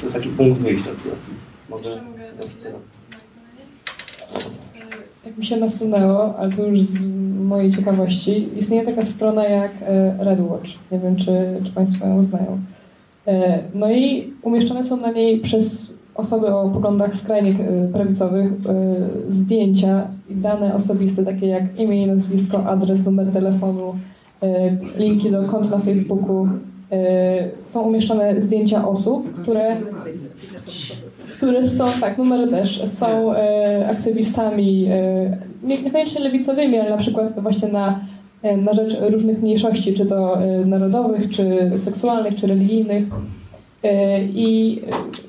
to jest taki punkt wyjścia, który mogę zastosować. Tak mi się nasunęło, ale to już z mojej ciekawości. Istnieje taka strona jak e, Redwatch. Nie wiem, czy, czy Państwo ją znają. E, No i umieszczone są na niej przez osoby o poglądach skrajnie e, prawicowych e, zdjęcia i dane osobiste, takie jak imię i nazwisko, adres, numer telefonu, e, linki do kont na Facebooku. Są umieszczone zdjęcia osób, które które są, tak, numery też, są aktywistami, nie- niekoniecznie lewicowymi, ale na przykład właśnie na, na rzecz różnych mniejszości, czy to narodowych, czy seksualnych, czy religijnych. E, I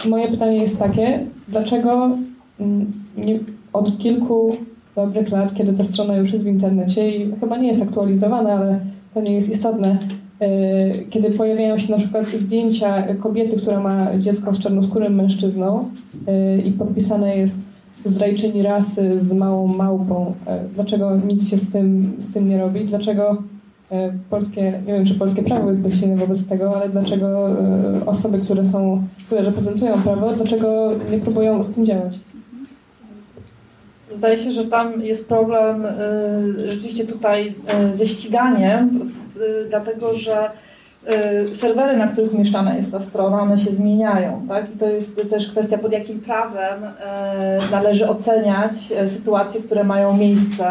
moje pytanie jest takie, dlaczego mm, nie, od kilku dobrych lat, kiedy ta strona już jest w internecie i chyba nie jest aktualizowana, ale to nie jest istotne, e, kiedy pojawiają się na przykład zdjęcia kobiety, która ma dziecko z czarnoskórym mężczyzną i podpisane jest zdrajczyni rasy z małą małpą. Dlaczego nic się z tym, z tym nie robi? Dlaczego polskie, nie wiem czy polskie prawo jest bezsilne wobec tego, ale dlaczego e, osoby, które są, które reprezentują prawo, dlaczego nie próbują z tym działać? Zdaje się, że tam jest problem y, rzeczywiście tutaj ze ściganiem, dlatego że serwery, na których umieszczana jest ta strona, one się zmieniają, tak? I to jest też kwestia, pod jakim prawem należy oceniać sytuacje, które mają miejsce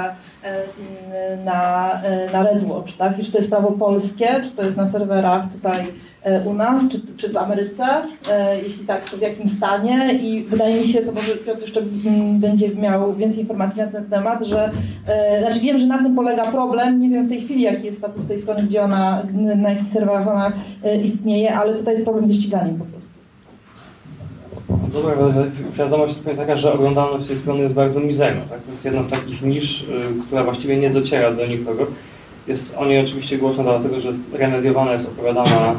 na, na RedWatch, tak? I czy to jest prawo polskie, czy to jest na serwerach tutaj y, u nas, czy, czy w Ameryce, y, jeśli tak, to w jakim stanie i wydaje mi się, to może Piotr jeszcze mm, będzie miał więcej informacji na ten temat, że y, znaczy wiem, że na tym polega problem, nie wiem w tej chwili jaki jest status tej strony, gdzie ona, na jakich serwerach ona istnieje, ale tutaj jest problem ze ściganiem po prostu. Dobra, ale wiadomość jest taka, że oglądalność tej strony jest bardzo mizerna. Tak? To jest jedna z takich nisz, y, która właściwie nie dociera do nikogo. Jest o niej oczywiście głośno dlatego, że remediowana jest opowiadana,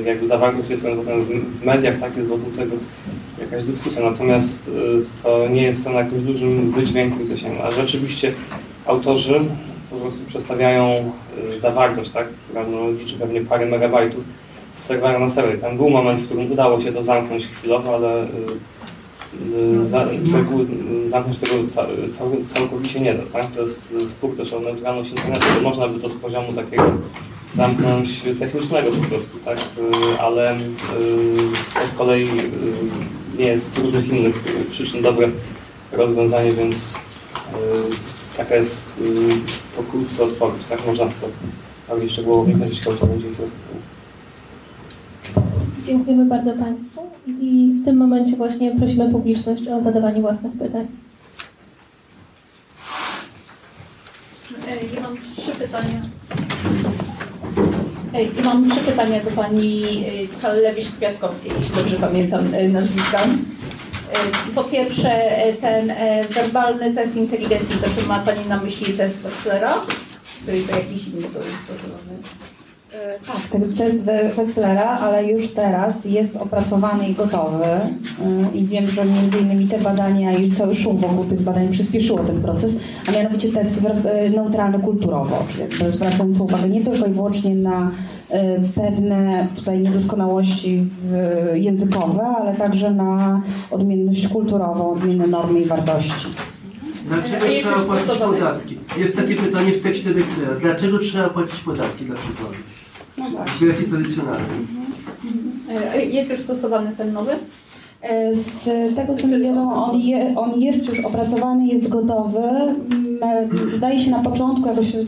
y, jakby zawartość tej strony potem w- mediach, tak jest wokół tego jakaś dyskusja. Natomiast y, to nie jest to na jakimś dużym wydźwięku i zasięgu. A rzeczywiście autorzy po prostu przedstawiają zawartość, tak, która no, liczy pewnie parę megabajtów z serwera na serwer. Tam był moment, w którym udało się to zamknąć chwilowo, ale y, y, zamknąć tego ca, cał, całkowicie nie da. Tak? To jest spór też o neutralność internetu, można by to z poziomu takiego zamknąć technicznego po prostu, tak? Y, ale to z kolei nie jest z różnych innych przyczyn dobre rozwiązanie, więc taka jest pokrótce odpowiedź. Tak można to bardziej szczegółowo jeśli to będzie interesowało. Dziękujemy bardzo Państwu i w tym momencie właśnie prosimy publiczność o zadawanie własnych pytań. Ja mam trzy pytania. Ja mam trzy pytania do pani y, Kalewicz-Kwiatkowskiej, jeśli dobrze pamiętam y, nazwiska. Y, Po pierwsze, ten werbalny test inteligencji, to czy ma Pani na myśli test Wexlera? Czy to jakiś inny to jest stosowany? Tak, ten test We- Wexlera, ale już teraz jest opracowany i gotowy. Yy, I wiem, że między innymi te badania i cały szum wokół tych badań przyspieszyło ten proces, a mianowicie test yy, neutralny kulturowo, czyli jakby zwracając uwagę nie tylko i wyłącznie na pewne tutaj niedoskonałości językowe, ale także na odmienność kulturową, odmienne normy i wartości. Dlaczego trzeba płacić podatki? Jest takie pytanie w tekście Wexlera. Dlaczego trzeba płacić podatki na przykład? No W wersji tradycjonalnej. Y, Jest już stosowany ten nowy? E, Z tego co mi wiadomo, on, je, on jest już opracowany, jest gotowy. Mm, e, Zdaje się na początku, jakoś e,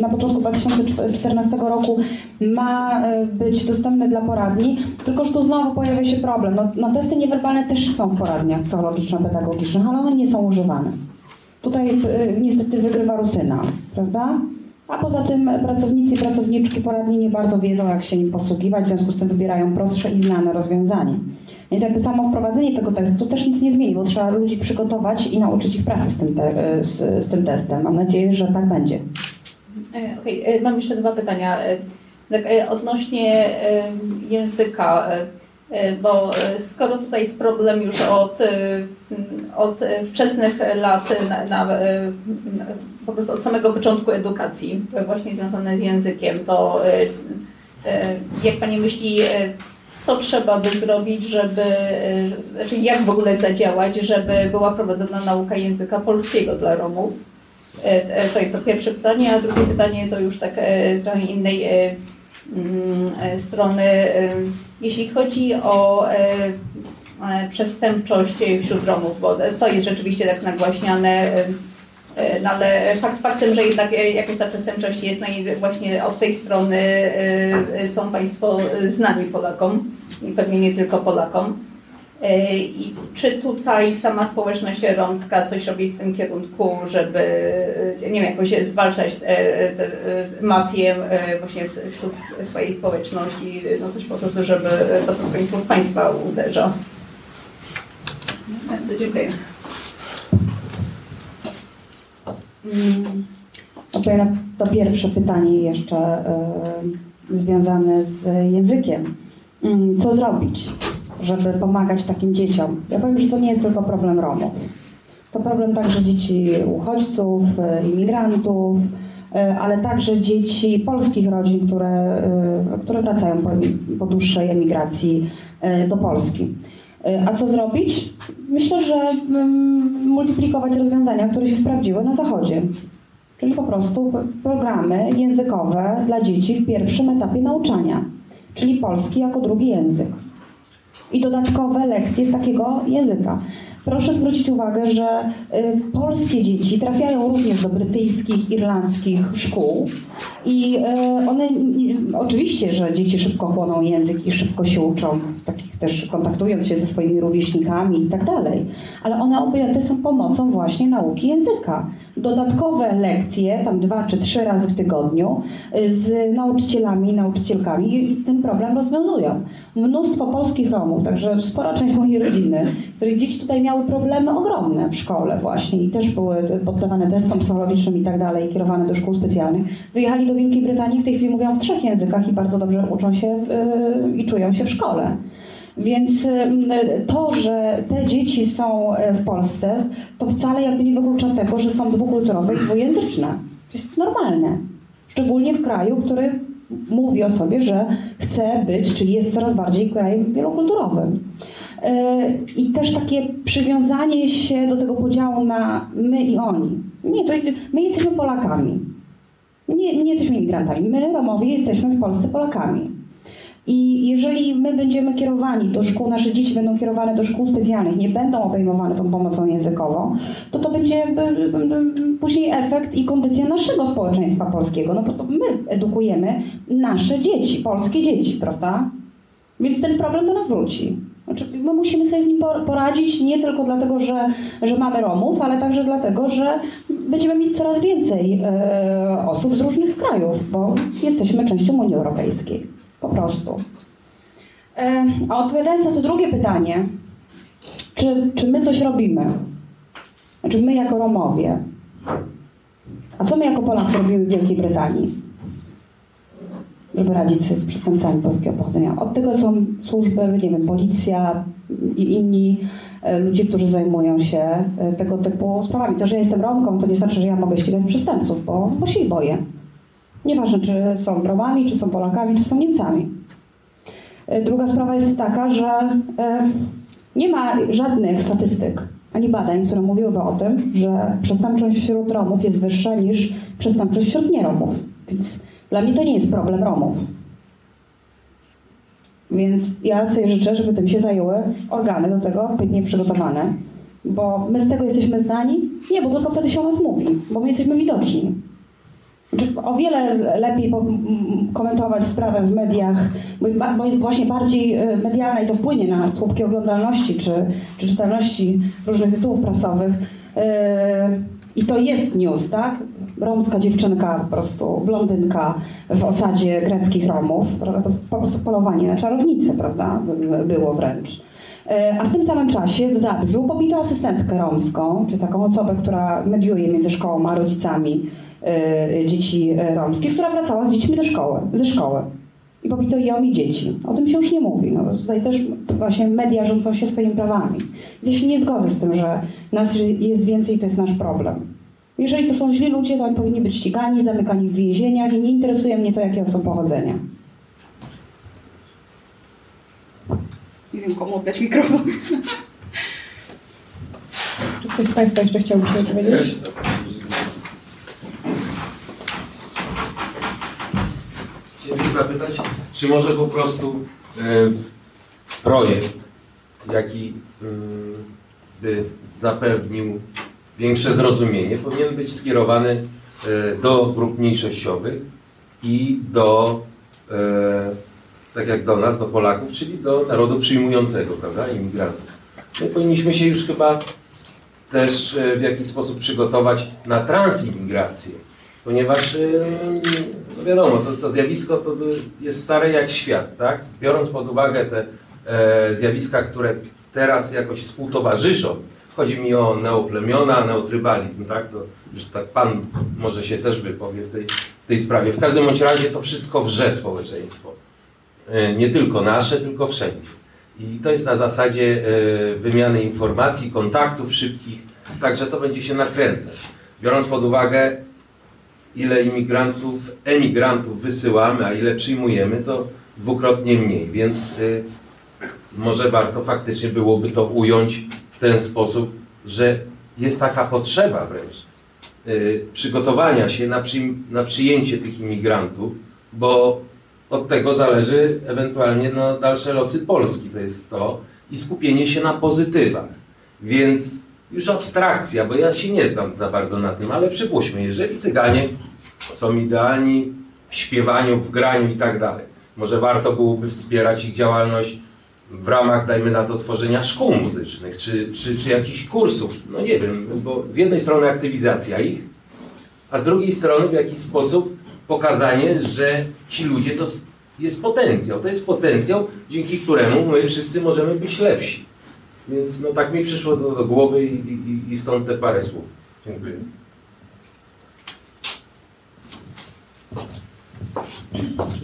na początku 2014 roku ma e, być dostępny dla poradni, tylko że tu znowu pojawia się problem. No, no testy niewerbalne też są w poradniach psychologiczno-pedagogicznych, ale one nie są używane. Tutaj e, niestety wygrywa rutyna, prawda? A poza tym pracownicy i pracowniczki poradni nie bardzo wiedzą, jak się nim posługiwać, w związku z tym wybierają prostsze i znane rozwiązanie. Więc jakby samo wprowadzenie tego testu też nic nie zmieni, bo trzeba ludzi przygotować i nauczyć ich pracy z tym, te, z, z tym testem. Mam nadzieję, że tak będzie. E, Okej, e, mam jeszcze dwa pytania. E, Tak, e, odnośnie e, języka, e, e, bo e, skoro tutaj jest problem już od, e, od e, wczesnych lat, e, na, e, na, po prostu od samego początku edukacji, właśnie związane z językiem, to e, e, jak Pani myśli, e, co trzeba by zrobić, żeby, znaczy jak w ogóle zadziałać, żeby była prowadzona nauka języka polskiego dla Romów? To jest to pierwsze pytanie, a drugie pytanie to już tak z trochę innej mm, strony. Jeśli chodzi o przestępczość wśród Romów, bo to jest rzeczywiście tak nagłaśniane, no ale fakt faktem, że jednak e, jakaś ta przestępczość jest, no i właśnie od tej strony e, są Państwo znani Polakom i pewnie nie tylko Polakom. E, I czy tutaj sama społeczność romska coś robi w tym kierunku, żeby e, nie wiem, jakoś zwalczać e, e, mafię e, właśnie wśród swojej społeczności, no coś po prostu, żeby to w końcu w państwa uderza? E, Dziękuję. Odpowiem na to pierwsze pytanie jeszcze y, związane z językiem. Mm, Co zrobić, żeby pomagać takim dzieciom? Ja powiem, że to nie jest tylko problem Romów. To problem także dzieci uchodźców, y, imigrantów, y, ale także dzieci polskich rodzin, które, które wracają po, po dłuższej emigracji do Polski. A co zrobić? Myślę, że mm, multiplikować rozwiązania, które się sprawdziły na Zachodzie. Czyli po prostu programy językowe dla dzieci w pierwszym etapie nauczania, czyli polski jako drugi język. I dodatkowe lekcje z takiego języka. Proszę zwrócić uwagę, że y, polskie dzieci trafiają również do brytyjskich, irlandzkich szkół i y, one, y, oczywiście, że dzieci szybko chłoną język i szybko się uczą, w takich też kontaktując się ze swoimi rówieśnikami i tak dalej, ale one objęte są pomocą właśnie nauki języka. Dodatkowe lekcje, tam dwa czy trzy razy w tygodniu, y, z nauczycielami nauczycielkami ten problem rozwiązują. Mnóstwo polskich Romów, także spora część mojej rodziny, których dzieci tutaj miały problemy ogromne w szkole właśnie i też były poddawane testom psychologicznym i tak dalej, kierowane do szkół specjalnych, wyjechali do Wielkiej Brytanii, w tej chwili mówią w trzech językach i bardzo dobrze uczą się y, i czują się w szkole. Więc y, to, że te dzieci są y, w Polsce, to wcale jakby nie wyklucza tego, że są dwukulturowe i dwujęzyczne. To jest normalne. Szczególnie w kraju, który mówi o sobie, że chce być, czy jest coraz bardziej krajem wielokulturowym. Y, I też takie przywiązanie się do tego podziału na my i oni. Nie, to my jesteśmy Polakami. Nie, nie jesteśmy imigrantami. My, Romowie, jesteśmy w Polsce Polakami. I jeżeli my będziemy kierowani do szkół, nasze dzieci będą kierowane do szkół specjalnych, nie będą obejmowane tą pomocą językową, to to będzie jakby, później efekt i kondycja naszego społeczeństwa polskiego. No bo to my edukujemy nasze dzieci, polskie dzieci, prawda? Więc ten problem do nas wróci. Znaczy, my musimy sobie z nim por- poradzić nie tylko dlatego, że, że mamy Romów, ale także dlatego, że będziemy mieć coraz więcej e, osób z różnych krajów, bo jesteśmy częścią Unii Europejskiej. Po prostu. A odpowiadając na to drugie pytanie, czy, czy my coś robimy? Znaczy my jako Romowie. A co my jako Polacy robimy w Wielkiej Brytanii? żeby radzić sobie z przestępcami polskiego pochodzenia. Od tego są służby, nie wiem, policja i inni e, ludzie, którzy zajmują się e, tego typu sprawami. To, że ja jestem Romką, to nie znaczy, że ja mogę ścigać przestępców, bo, bo się ich boję. Nieważne, czy są Romami, czy są Polakami, czy są Niemcami. E, Druga sprawa jest taka, że e, nie ma żadnych statystyk ani badań, które mówiłyby o tym, że przestępczość wśród Romów jest wyższa niż przestępczość wśród nieromów. Więc dla mnie to nie jest problem Romów. Więc ja sobie życzę, żeby tym się zajęły organy do tego odpowiednio przygotowane. Bo my z tego jesteśmy znani? Nie, bo tylko wtedy się o nas mówi, bo my jesteśmy widoczni. O wiele lepiej komentować sprawę w mediach, bo jest, bo jest właśnie bardziej e, medialna i to wpłynie na słupki oglądalności czy, czy czytelności różnych tytułów prasowych. E, I to jest news, tak? Romska dziewczynka, po prostu blondynka w osadzie greckich Romów, prawda? To po prostu polowanie na czarownicę, prawda? By- Było wręcz. E, A w tym samym czasie w Zabrzu pobito asystentkę romską, czy taką osobę, która mediuje między szkołą a rodzicami dzieci e, romskich, która wracała z dziećmi do szkoły, ze szkoły. I pobito ją i dzieci. O tym się już nie mówi. No, tutaj też właśnie media rządzą się swoimi prawami. Ja się nie zgodzę z tym, że nas jest więcej i to jest nasz problem. Jeżeli to są źli ludzie, to oni powinni być ścigani, zamykani w więzieniach i nie interesuje mnie to, jakie są pochodzenia. Nie wiem, komu oddać mikrofon. Czy ktoś z Państwa jeszcze chciałby się Ja wypowiedzieć? się zapytam, Chciałem się zapytać, czy może po prostu e, projekt, jaki mm, by zapewnił większe zrozumienie, powinien być skierowany e, do grup mniejszościowych i do, e, tak jak do nas, do Polaków, czyli do narodu przyjmującego, prawda, imigrantów. my powinniśmy się już chyba też w jakiś sposób przygotować na transimigrację, ponieważ e, no wiadomo, to, to zjawisko to jest stare jak świat, tak? Biorąc pod uwagę te e, zjawiska, które teraz jakoś współtowarzyszą, chodzi mi o neoplemiona, neotrybalizm, tak? To już tak Pan może się też wypowie w tej, w tej sprawie. W każdym bądź razie to wszystko wrze społeczeństwo. E, nie tylko nasze, tylko wszędzie. I to jest na zasadzie e, wymiany informacji, kontaktów szybkich, także to będzie się nakręcać. Biorąc pod uwagę, ile imigrantów, emigrantów wysyłamy, a ile przyjmujemy, to dwukrotnie mniej, więc e, może warto faktycznie byłoby to ująć w ten sposób, że jest taka potrzeba wręcz przygotowania się na, przy, na przyjęcie tych imigrantów, bo od tego zależy ewentualnie no, dalsze losy Polski, to jest to, i skupienie się na pozytywach. Więc już abstrakcja, bo ja się nie znam za bardzo na tym, ale przypuśćmy, jeżeli Cyganie są idealni w śpiewaniu, w graniu i tak dalej, może warto byłoby wspierać ich działalność w ramach, dajmy na to, tworzenia szkół muzycznych, czy, czy, czy jakichś kursów, no nie wiem, bo z jednej strony aktywizacja ich, a z drugiej strony w jakiś sposób pokazanie, że ci ludzie to jest potencjał. To jest potencjał, dzięki któremu my wszyscy możemy być lepsi. Więc no tak mi przyszło do, do głowy i, i, i stąd te parę słów. Dziękuję.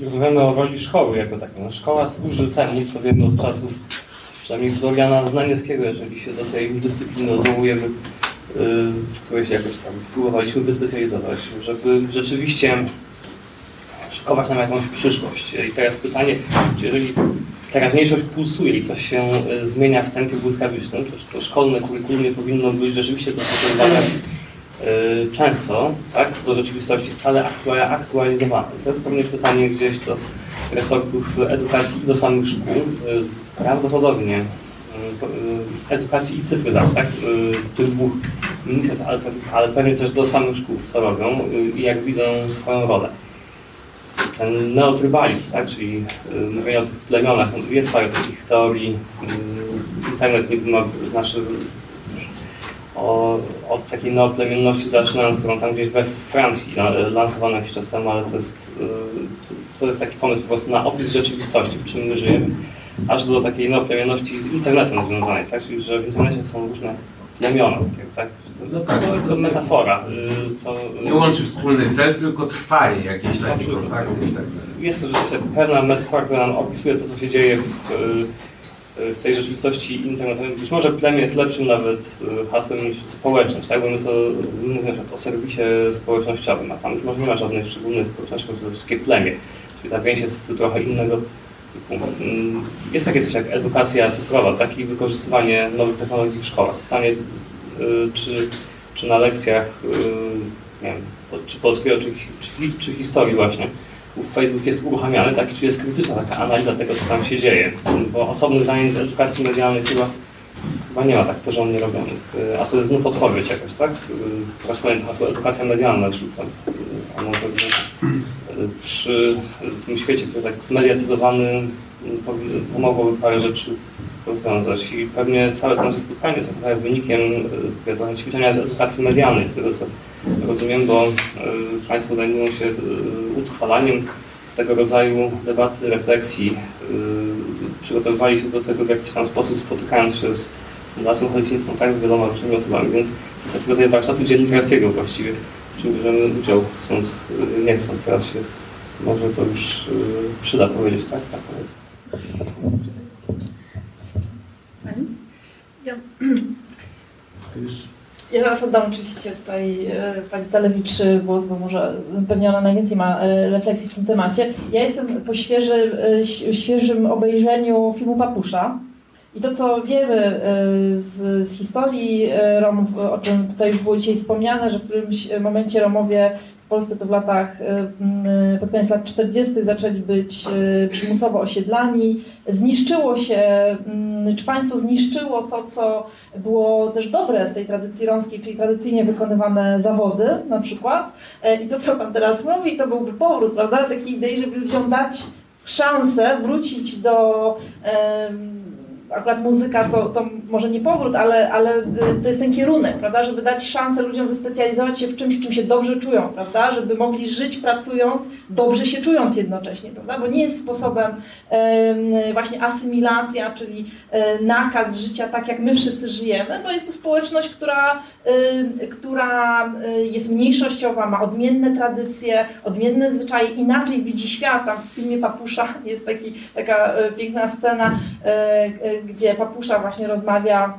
Rozmawiamy o roli szkoły jako takiej. No, szkoła służy temu, co wiemy od czasów, przynajmniej Floriana Znanieckiego, jeżeli się do tej dyscypliny odwołujemy, w której się jakoś tam próbowaliśmy wyspecjalizować, żeby rzeczywiście szykować nam jakąś przyszłość. I teraz pytanie, czy jeżeli teraźniejszość pulsuje i coś się e, zmienia w tempie błyskawicznym, to, to szkolne kurikulum powinno być rzeczywiście dostosowane e, często tak, do rzeczywistości stale aktualizowane. To jest pewnie pytanie gdzieś do resortów edukacji i do samych szkół. E, prawdopodobnie edukacji i cyfryzacji, tak? tych dwóch ministerstw, ale, ale pewnie też do samych szkół, co robią i jak widzą swoją rolę ten neotrybalizm, tak, czyli y, mówienie o tych plemionach, jest parę takich teorii, y, internet nie ma, znaczy o, od takiej neoplemienności zaczynając, którą tam gdzieś we Francji lansowano jakiś czas temu, ale to jest, y, to jest taki pomysł po prostu na opis rzeczywistości, w czym my żyjemy, aż do takiej neoplemienności z internetem związanej, tak, czyli że w internecie są różne plemiona, tak, no tak, to jest to metafora. Y, to, nie łączy wspólny cel, tylko trwanie jakieś takie kontakty. Tak. Jest to rzeczywiście pewna metafora, która nam opisuje to, co się dzieje w, y, w tej rzeczywistości internetowej. Być może plemię jest lepszym nawet y, hasłem niż społeczność, tak? Bo my to mówimy o serwisie społecznościowym, a tam może nie ma żadnej szczególnej społeczności, to jest takie plemię. Czyli ta więź jest trochę innego typu. Mm, jest takie coś jak edukacja cyfrowa, tak? I wykorzystywanie nowych technologii w szkołach. Pytanie, Y, czy, czy na lekcjach y, nie wiem, czy polskiego, czy, czy, czy historii właśnie, Facebook jest uruchamiany, taki, czy jest krytyczna taka analiza tego, co tam się dzieje, bo osobnych zajęć z edukacji medialnej chyba, chyba nie ma tak porządnie robionych, y, a to jest znów odpowiedź jakaś, tak? Po raz kolejny hasło edukacja medialna może przy tym świecie, który tak zmediatyzowany, pomogłoby parę rzeczy rozwiązać. I pewnie całe to nasze spotkanie jest trochę wynikiem e, ćwiczenia z edukacji medialnej, z tego co rozumiem, bo e, Państwo zajmują się e, utrwalaniem tego rodzaju debaty, refleksji. Przygotowywali się do tego w jakiś tam sposób, spotykając się z Fundacją Helsińską, tak, z wieloma różnymi osobami, więc to jest taki rodzaj warsztatu dziennikarskiego właściwie, w czym bierzemy udział, chcąc, nie chcąc teraz się, może to już przyda powiedzieć, tak, na koniec. Ja, ja zaraz oddam oczywiście tutaj e, Pani Talewicz głos, bo może pewnie ona najwięcej ma e, refleksji w tym temacie. Ja jestem po świeży, e, świeżym obejrzeniu filmu Papusza. I to, co wiemy z, z historii Romów, o czym tutaj już było dzisiaj wspomniane, że w którymś momencie Romowie Polsce to w latach, y, y, pod koniec lat 40. zaczęli być y, przymusowo osiedlani. Zniszczyło się, czy państwo zniszczyło to, co było też dobre w tej tradycji romskiej, czyli tradycyjnie wykonywane zawody na przykład. E, I to, co pan teraz mówi, to byłby powrót, prawda, takiej idei, żeby ludziom dać szansę wrócić do akurat muzyka to, to może nie powrót, ale, ale y, to jest ten kierunek, prawda, żeby dać szansę ludziom wyspecjalizować się w czymś, w czym się dobrze czują, prawda, żeby mogli żyć pracując, dobrze się czując jednocześnie, prawda, bo nie jest sposobem em, właśnie asymilacja, czyli e, nakaz życia tak, jak my wszyscy żyjemy, bo jest to społeczność, która, y, która y, jest mniejszościowa, ma odmienne tradycje, odmienne zwyczaje, inaczej widzi świat. Tam w filmie Papusza jest taki, taka e, piękna scena, e, gdzie Papusza właśnie rozmawia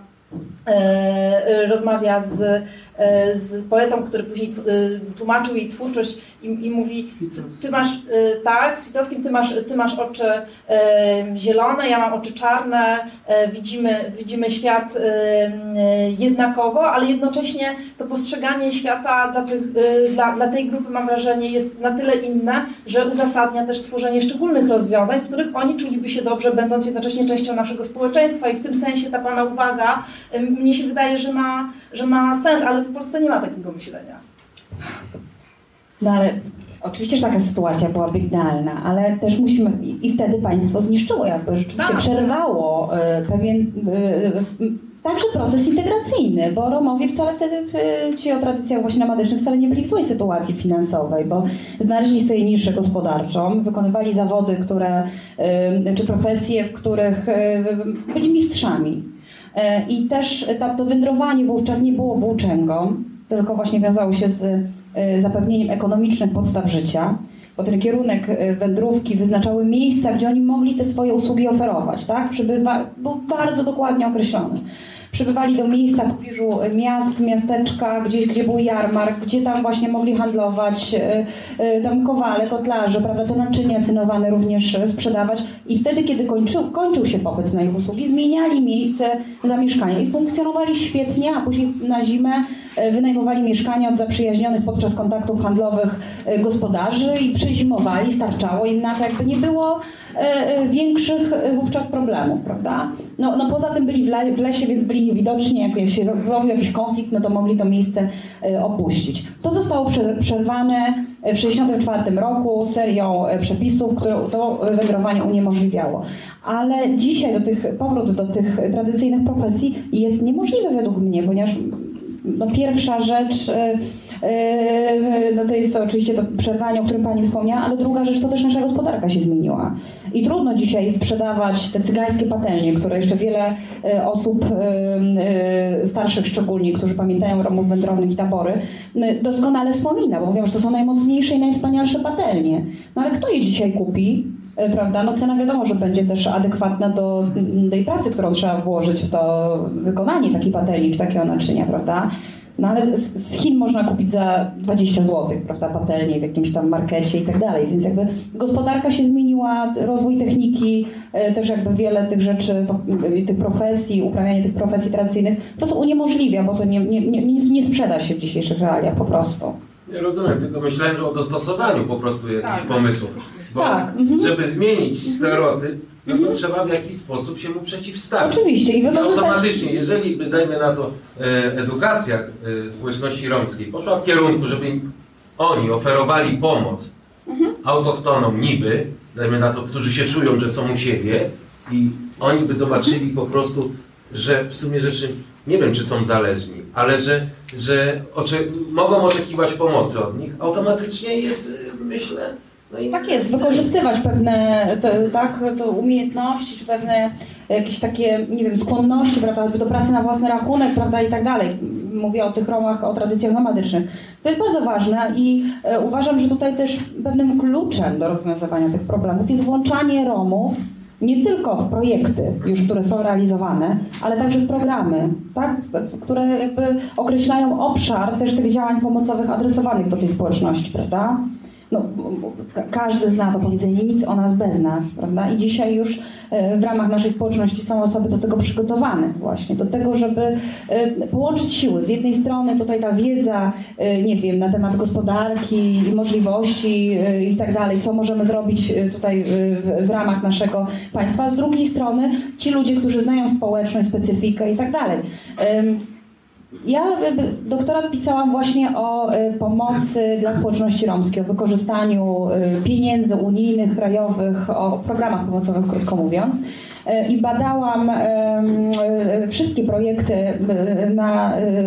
rozmawia z, e, z poetą, który później e, tłumaczył jej twórczość i, i mówi, ty, ty masz, e, tak, z Witowskim ty masz, ty masz oczy e, zielone, ja mam oczy czarne, e, widzimy, widzimy świat e, e, jednakowo, ale jednocześnie to postrzeganie świata dla, tych, e, dla, dla tej grupy, mam wrażenie, jest na tyle inne, że uzasadnia też tworzenie szczególnych rozwiązań, w których oni czuliby się dobrze, będąc jednocześnie częścią naszego społeczeństwa i w tym sensie ta Pana uwaga, e, mnie się wydaje, że ma, że ma sens, ale w Polsce nie ma takiego myślenia. No ale oczywiście, że taka sytuacja byłaby idealna, ale też musimy, i, wtedy państwo zniszczyło, jakby rzeczywiście Tak. przerwało e, pewien e, także proces integracyjny, bo Romowie wcale wtedy, ci o tradycjach właśnie nomadycznych wcale nie byli w złej sytuacji finansowej, bo znaleźli sobie niszę gospodarczą, wykonywali zawody, które, e, czy profesje, w których e, byli mistrzami. E, I też ta, to wędrowanie wówczas nie było włóczęgą, tylko właśnie wiązało się z e, zapewnieniem ekonomicznych podstaw życia, bo ten kierunek e, wędrówki wyznaczały miejsca, gdzie oni mogli te swoje usługi oferować, tak? Przybywa, był bardzo dokładnie określony. Przybywali do miejsca pobliżu miast, miasteczka, gdzieś, gdzie był jarmark, gdzie tam właśnie mogli handlować, e, e, tam kowale, kotlarze, prawda, te naczynia cynowane również e, sprzedawać. I wtedy, kiedy kończył, kończył się popyt na ich usługi, zmieniali miejsce zamieszkania i funkcjonowali świetnie, a później na zimę e, wynajmowali mieszkania od zaprzyjaźnionych podczas kontaktów handlowych e, gospodarzy i przezimowali, starczało im na to, jakby nie było e, e, większych e, wówczas problemów, prawda? No, no poza tym byli w, le, w lesie, więc byli niewidoczni, jak się ro- robił jakiś konflikt, no to mogli to miejsce e, opuścić. To zostało prze, przerwane w 1964 roku serią e, przepisów, które to wędrowanie uniemożliwiało. Ale dzisiaj do tych, powrót do tych tradycyjnych profesji jest niemożliwy według mnie, ponieważ no pierwsza rzecz, e, e, no to jest to oczywiście to przerwanie, o którym Pani wspomniała, ale druga rzecz to też nasza gospodarka się zmieniła. I trudno dzisiaj sprzedawać te cygańskie patelnie, które jeszcze wiele e, osób starszych szczególnie, którzy pamiętają Romów wędrownych i tabory, doskonale wspomina, bo mówią, że to są najmocniejsze i najwspanialsze patelnie. No ale kto je dzisiaj kupi? E, Prawda? No cena wiadomo, że będzie też adekwatna do mm, tej pracy, którą trzeba włożyć w to wykonanie takiej patelni czy takiego naczynia, prawda? No ale z, z Chin można kupić za 20 zł, prawda, patelnię w jakimś tam markesie i tak dalej, więc jakby gospodarka się zmieniła, rozwój techniki, e, też jakby wiele tych rzeczy, tych profesji, uprawianie tych profesji tradycyjnych po prostu uniemożliwia, bo to nie, nie, nie, nie sprzeda się w dzisiejszych realiach po prostu. Nie rozumiem, tylko myślałem o dostosowaniu po prostu jakichś Tak. pomysłów. Bo Tak, mhm. żeby zmienić stereotyp, no to trzeba w jakiś sposób się mu przeciwstawić. Oczywiście i wykorzystać... automatycznie, jeżeli by, dajmy na to, e, edukacja e, społeczności romskiej poszła w kierunku, żeby oni oferowali pomoc autochtonom niby, dajmy na to, którzy się czują, że są u siebie i oni by zobaczyli po prostu, że w sumie rzeczy, nie wiem czy są zależni, ale że, że mogą oczekiwać pomocy od nich, automatycznie jest, e, myślę, no Tak jest, wykorzystywać pewne te, tak, to umiejętności, czy pewne jakieś takie, nie wiem, skłonności, prawda, do pracy na własny rachunek, prawda, i tak dalej. Mówię o tych Romach, o tradycjach nomadycznych. To jest bardzo ważne i e, uważam, że tutaj też pewnym kluczem do rozwiązywania tych problemów jest włączanie Romów nie tylko w projekty już, które są realizowane, ale także w programy, tak, które jakby określają obszar też tych działań pomocowych adresowanych do tej społeczności, prawda? No, ka- każdy zna to powiedzenie, nic o nas bez nas, prawda? I dzisiaj już e, w ramach naszej społeczności są osoby do tego przygotowane właśnie, do tego, żeby e, połączyć siły. Z jednej strony tutaj ta wiedza, e, nie wiem, na temat gospodarki i możliwości i tak dalej, co możemy zrobić tutaj w, w ramach naszego państwa, z drugiej strony ci ludzie, którzy znają społeczność, specyfikę i tak dalej. Ja doktorat pisałam właśnie o y, pomocy dla społeczności romskiej, o wykorzystaniu y, pieniędzy unijnych, krajowych, o programach pomocowych, krótko mówiąc. Y, I badałam wszystkie projekty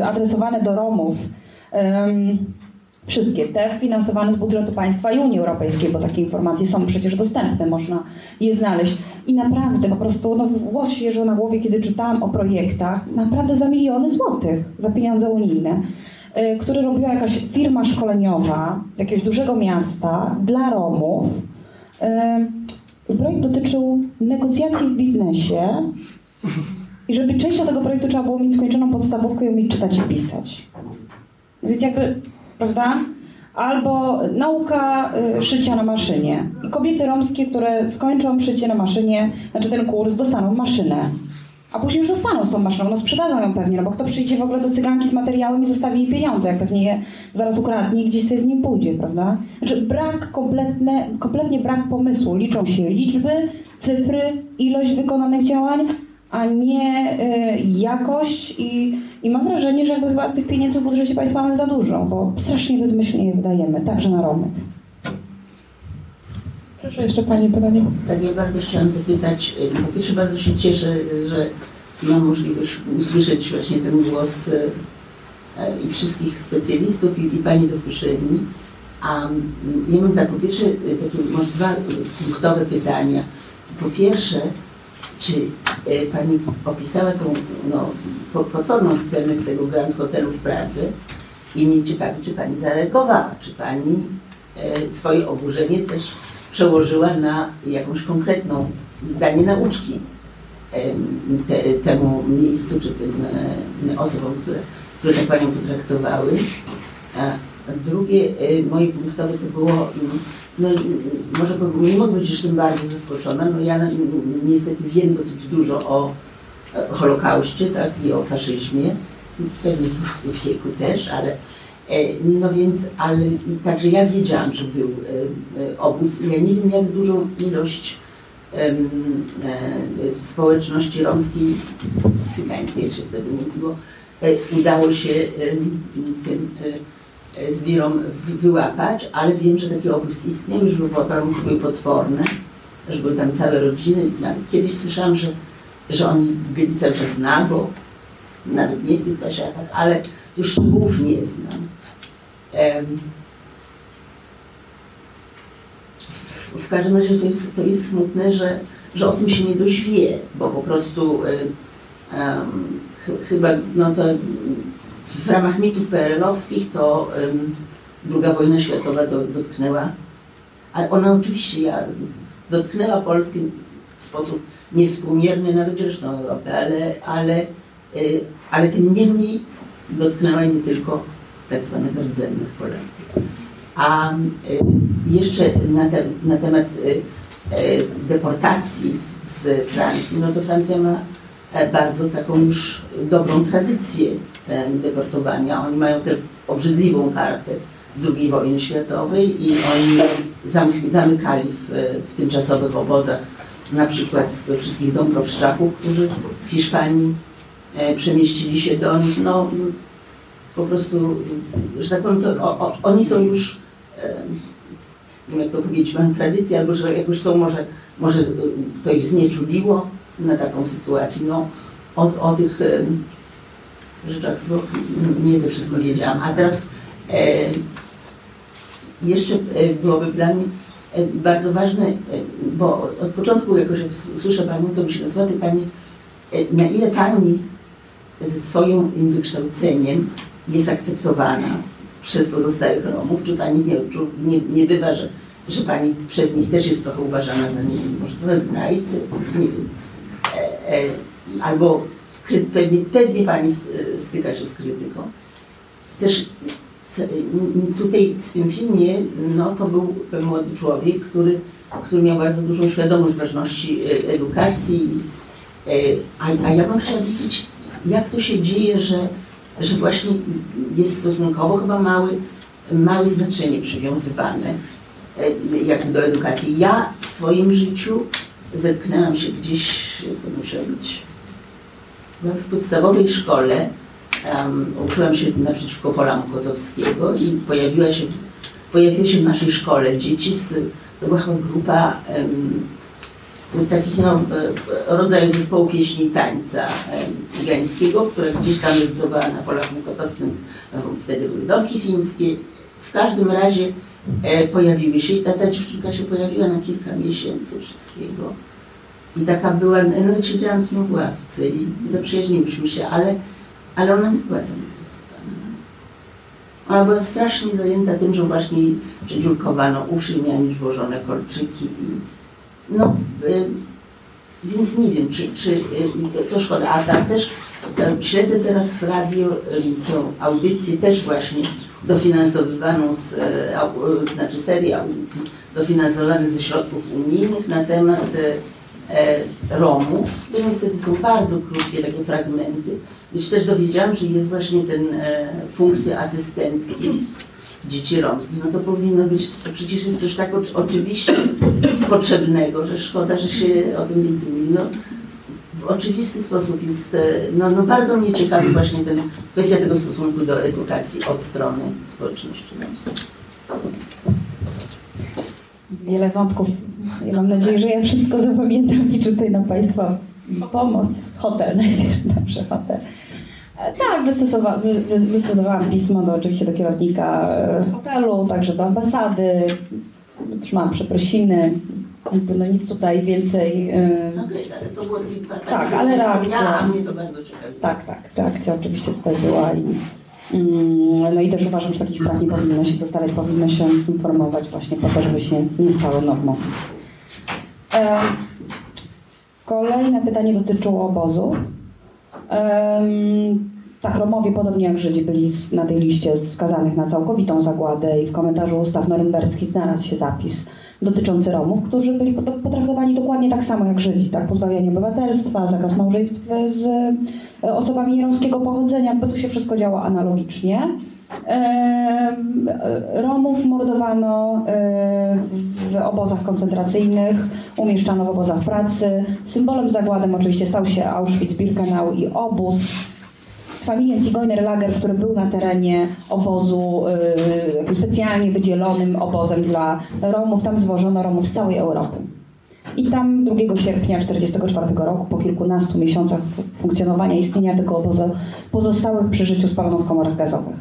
adresowane do Romów. Wszystkie te finansowane z budżetu państwa i Unii Europejskiej, bo takie informacje są przecież dostępne, można je znaleźć. I naprawdę po prostu no, włos się jeżył na głowie, kiedy czytałam o projektach, naprawdę za miliony złotych, za pieniądze unijne, y, które robiła jakaś firma szkoleniowa jakiegoś dużego miasta dla Romów. Y, Projekt dotyczył negocjacji w biznesie i żeby do tego projektu trzeba było mieć skończoną podstawówkę i umieć czytać i pisać. Więc jakby, prawda? Albo nauka y, szycia na maszynie. I kobiety romskie, które skończą szycie na maszynie, znaczy ten kurs, dostaną maszynę. A później już zostaną z tą maszyną, no sprzedadzą ją pewnie, no bo kto przyjdzie w ogóle do cyganki z materiałem i zostawi jej pieniądze, jak pewnie je zaraz ukradnie i gdzieś sobie z nim pójdzie, prawda? Znaczy brak kompletne, kompletnie brak pomysłu. Liczą się liczby, cyfry, ilość wykonanych działań, a nie y, jakość i, i mam wrażenie, że jakby chyba tych pieniędzy w budżecie państwa mamy za dużo, bo strasznie bezmyślnie je wydajemy, także na Romów. Proszę jeszcze Pani pytanie. Tak, ja bardzo chciałam zapytać, y, po pierwsze bardzo się cieszę, że mam możliwość usłyszeć właśnie ten głos y, y, i wszystkich specjalistów i, i Pani bezpośredni. A ja mam tak, po pierwsze takie może dwa punktowe pytania. Po pierwsze, czy Pani opisała tą no, po- potworną scenę z tego Grand Hotelu w Pradze i mnie ciekawi, czy Pani zareagowała, czy Pani e, swoje oburzenie też przełożyła na jakąś konkretną danie nauczki te, temu miejscu, czy tym e, osobom, które, które tak Panią potraktowały. A drugie e, moje punktowe to było, mm, no może powiem, nie mogę powiedzieć, że jestem bardzo zaskoczona, no ja niestety wiem dosyć dużo o e, Holokauście, tak, i o faszyzmie, pewnie w wieku też, ale E, No więc, ale i także ja wiedziałam, że był e, obóz. Ja nie wiem, jak dużą ilość społeczności romskiej, cygańskiej, jak się wtedy mówiło, udało się tym zbirom wy- wyłapać, ale wiem, że taki obóz istniał, już warunki były potworne, że były tam całe rodziny. Nawet Kiedyś słyszałam, że, że oni byli cały czas nago, nawet nie w tych pasiakach, ale już szczegółów nie znam. W, w każdym razie to jest, to jest smutne, że, że o tym się nie dość wie, bo po prostu em, ch- chyba no to w ramach mitów PRL-owskich to II wojna światowa do, dotknęła, ale ona oczywiście ja, dotknęła Polski w sposób niewspółmierny, nawet zresztą Europę, ale, ale, y, ale tym niemniej dotknęła nie tylko tak zwanych rdzennych Polaków. A y, jeszcze na, te, na temat y, deportacji z Francji, no to Francja ma e, bardzo taką już dobrą tradycję e, deportowania. Oni mają też obrzydliwą kartę z II wojny światowej i oni zamykali w, w tymczasowych obozach na przykład wszystkich Dąbrowszczaków, którzy z Hiszpanii e, przemieścili się do nich. No, po prostu, że tak powiem, to o, o, oni są już, e, nie wiem jak to powiedzieć, mają tradycję, albo że jakoś są, może, może to ich znieczuliło na taką sytuację. No, o, o tych e, rzeczach zło- nie ze wszystkim wiedziałam. A teraz e, jeszcze e, byłoby dla mnie e, bardzo ważne, e, bo od początku jakoś jak słyszę Panią, to nazywa pytanie, e, na ile Pani ze swoim wykształceniem jest akceptowana przez pozostałych Romów, czy Pani nie, nie, nie bywa, że, że Pani przez nich też jest trochę uważana za, nie może trochę zdrajcy, nie wiem, albo pewnie, pewnie Pani styka się z krytyką. Też tutaj w tym filmie, no to był młody człowiek, który, który miał bardzo dużą świadomość ważności e, edukacji, e, a, a ja bym chciała wiedzieć, jak to się dzieje, że, że właśnie jest stosunkowo chyba mały, małe znaczenie przywiązywane e, jak do edukacji. Ja w swoim życiu zetknęłam się gdzieś, to musiało być, w podstawowej szkole em, uczyłam się naprzeciwko Pola Mokotowskiego i pojawiła się, pojawiły się w naszej szkole dzieci z, to była grupa em, takich no, e, rodzajów zespołu pieśni i tańca cygańskiego, która gdzieś tam zdobywała na Polach Mokotowskim, e, wtedy były domki fińskie. W każdym razie e, pojawiły się i ta, ta dziewczynka się pojawiła na kilka miesięcy wszystkiego. I taka była, nawet siedziałam z nią w ławce i zaprzyjaźniłyśmy się, ale, ale ona nie była zainteresowana. Ona była strasznie zajęta tym, że właśnie jej przedziurkowano uszy, miała mieć włożone kolczyki i no, y, więc nie wiem, czy, czy y, to, to szkoda. A tam też tam śledzę teraz w radio y, tą audycję też właśnie dofinansowywaną z, e, e, znaczy serię audycji dofinansowanych ze środków unijnych na temat e, Romów, które niestety są bardzo krótkie takie fragmenty. Już też dowiedziałam, że jest właśnie ten e, funkcja asystentki dzieci romskich. No to powinno być, to przecież jest coś tak oczy- oczywiście potrzebnego, że szkoda, że się o tym więcej mówi. No, w oczywisty sposób jest, e, no, no bardzo mnie ciekawi właśnie ten, kwestia tego stosunku do edukacji od strony społeczności romskiej. Wiele wątków. Ja mam nadzieję, że ja wszystko zapamiętam i tutaj nam Państwa pomoc. Hotel najpierw, dobrze, hotel. E, Tak, wystosowa- wy, wy, wystosowałam pismo do, oczywiście do kierownika e, hotelu, także do ambasady. Otrzymałam przeprosiny. No nic tutaj więcej. e, Okej, ale to było Tak, takie, ale reakcja. wspomniała, a mnie to bardzo ciekawi. Tak, tak, reakcja oczywiście tutaj była i no i też uważam, że takich spraw nie powinno się zostawiać, powinno się informować właśnie po to, żeby się nie stało normą. Kolejne pytanie dotyczyło obozu. Tak, Romowie, podobnie jak Żydzi, byli na tej liście skazanych na całkowitą zagładę i w komentarzu ustaw norymberskich znalazł się zapis dotyczący Romów, którzy byli pot- potraktowani dokładnie tak samo jak Żydzi, tak? Pozbawianie obywatelstwa, zakaz małżeństw z e, osobami nieromskiego pochodzenia, bo tu się wszystko działo analogicznie. E, Romów mordowano e, w obozach koncentracyjnych, umieszczano w obozach pracy. Symbolem zagładem oczywiście stał się Auschwitz-Birkenau i obóz. Familienzigeunerlager, który był na terenie obozu, y, specjalnie wydzielonym obozem dla Romów, tam zwożono Romów z całej Europy. I tam 2 sierpnia 1944 roku, po kilkunastu miesiącach fu- funkcjonowania, istnienia tego obozu, pozostałych przy życiu spalono w komorach gazowych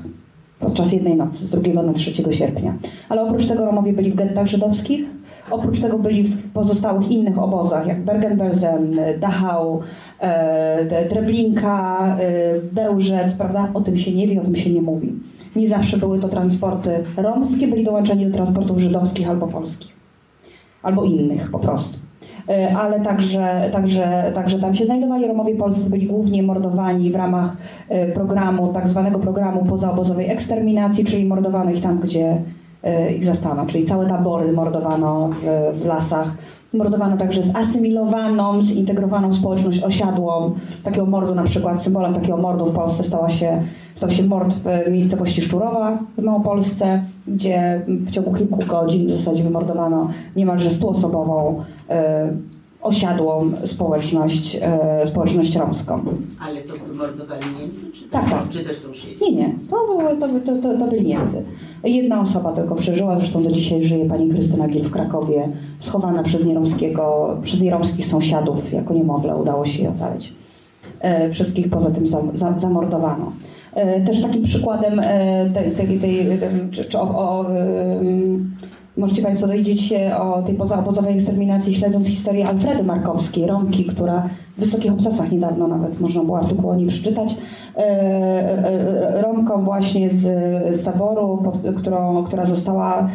podczas jednej nocy, z 2 na 3 sierpnia. Ale oprócz tego Romowie byli w gettach żydowskich, oprócz tego byli w pozostałych innych obozach, jak Bergen-Belsen, Dachau, e, te- Treblinka, e, Bełżec, prawda? O tym się nie wie, o tym się nie mówi. Nie zawsze były to transporty romskie, byli dołączeni do transportów żydowskich albo polskich albo innych po prostu. Ale także, także, także tam się znajdowali Romowie polscy, byli głównie mordowani w ramach programu, tak zwanego programu pozaobozowej eksterminacji, czyli mordowano ich tam, gdzie ich zastano, czyli całe tabory mordowano w, w lasach. Mordowano także zasymilowaną, zintegrowaną społeczność osiadłą. Takiego mordu na przykład, symbolem takiego mordu w Polsce stała się, stał się mord w miejscowości Szczurowa w Małopolsce, gdzie w ciągu kilku godzin w zasadzie wymordowano niemalże stuosobową e, osiadłą społeczność, e, społeczność romską. Ale to wymordowali Niemcy, czy, Tak, tak. czy też sąsiedzi? Nie, nie, to, były, to, to, to, to byli Niemcy. Jedna osoba tylko przeżyła, zresztą do dzisiaj żyje pani Krystyna Giel w Krakowie, schowana przez, nieromskiego, przez nieromskich sąsiadów jako niemowlę, udało się jej ocalić. E, wszystkich poza tym za, za, zamordowano. E, też takim przykładem tej, tej, tej, czy, czy o, o, Możecie Państwo dowiedzieć się o tej pozaobozowej eksterminacji, śledząc historię Alfredy Markowskiej, Romki, która w Wysokich Obcasach niedawno nawet można było artykuł o niej przeczytać. E, e, Romką właśnie z, z taboru, pod, którą, która została,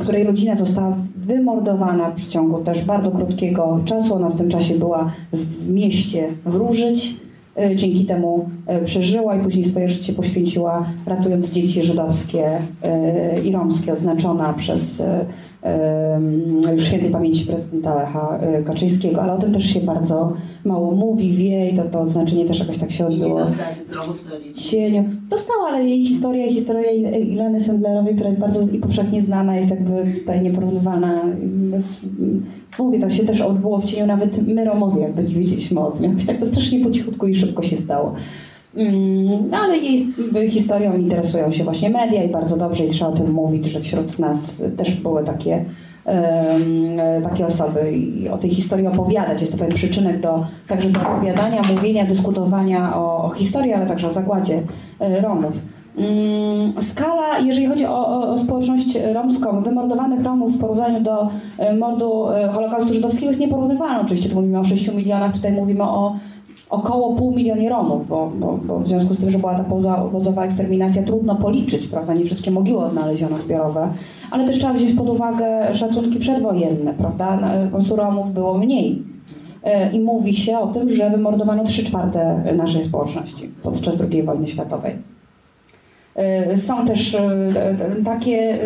której rodzina została wymordowana w przeciągu też bardzo krótkiego czasu. Ona w tym czasie była w mieście Wróżyć. E, Dzięki temu e, przeżyła i później swoje życie poświęciła ratując dzieci żydowskie e, i romskie, oznaczona przez już świętej pamięci prezydenta Lecha e, Kaczyńskiego, ale o tym też się bardzo mało mówi, wie i to, to oznaczenie też jakoś tak się odbyło Sprawiedliwości. cieniu. Dostała, ale jej historia historia Il- Ileny Sendlerowej, która jest bardzo i powszechnie znana, jest jakby tutaj nieporównywalna. Mówię, to się też odbyło w cieniu, nawet my Romowie jakby nie wiedzieliśmy o tym. Jakoś tak to strasznie po cichutku i szybko się stało. Mm, No ale jej historią interesują się właśnie media i bardzo dobrze i trzeba o tym mówić, że wśród nas też były takie, e, takie osoby i o tej historii opowiadać. Jest to pewien przyczynek do także do opowiadania, mówienia, dyskutowania o, o historii, ale także o zagładzie e, Romów. Mm, Skala, jeżeli chodzi o, o, o społeczność romską, wymordowanych Romów w porównaniu do e, mordu e, Holokaustu żydowskiego jest nieporównywalna. Oczywiście tu mówimy o 6 milionach, tutaj mówimy o około pół milionie Romów, bo, bo, bo w związku z tym, że była ta obozowa eksterminacja, trudno policzyć, prawda? Nie wszystkie mogiły odnaleziono zbiorowe, ale też trzeba wziąć pod uwagę szacunki przedwojenne, prawda? Na- Po Romów było mniej. E, I mówi się o tym, że wymordowano 3 czwarte naszej społeczności podczas II wojny światowej. E, Są też e, e, takie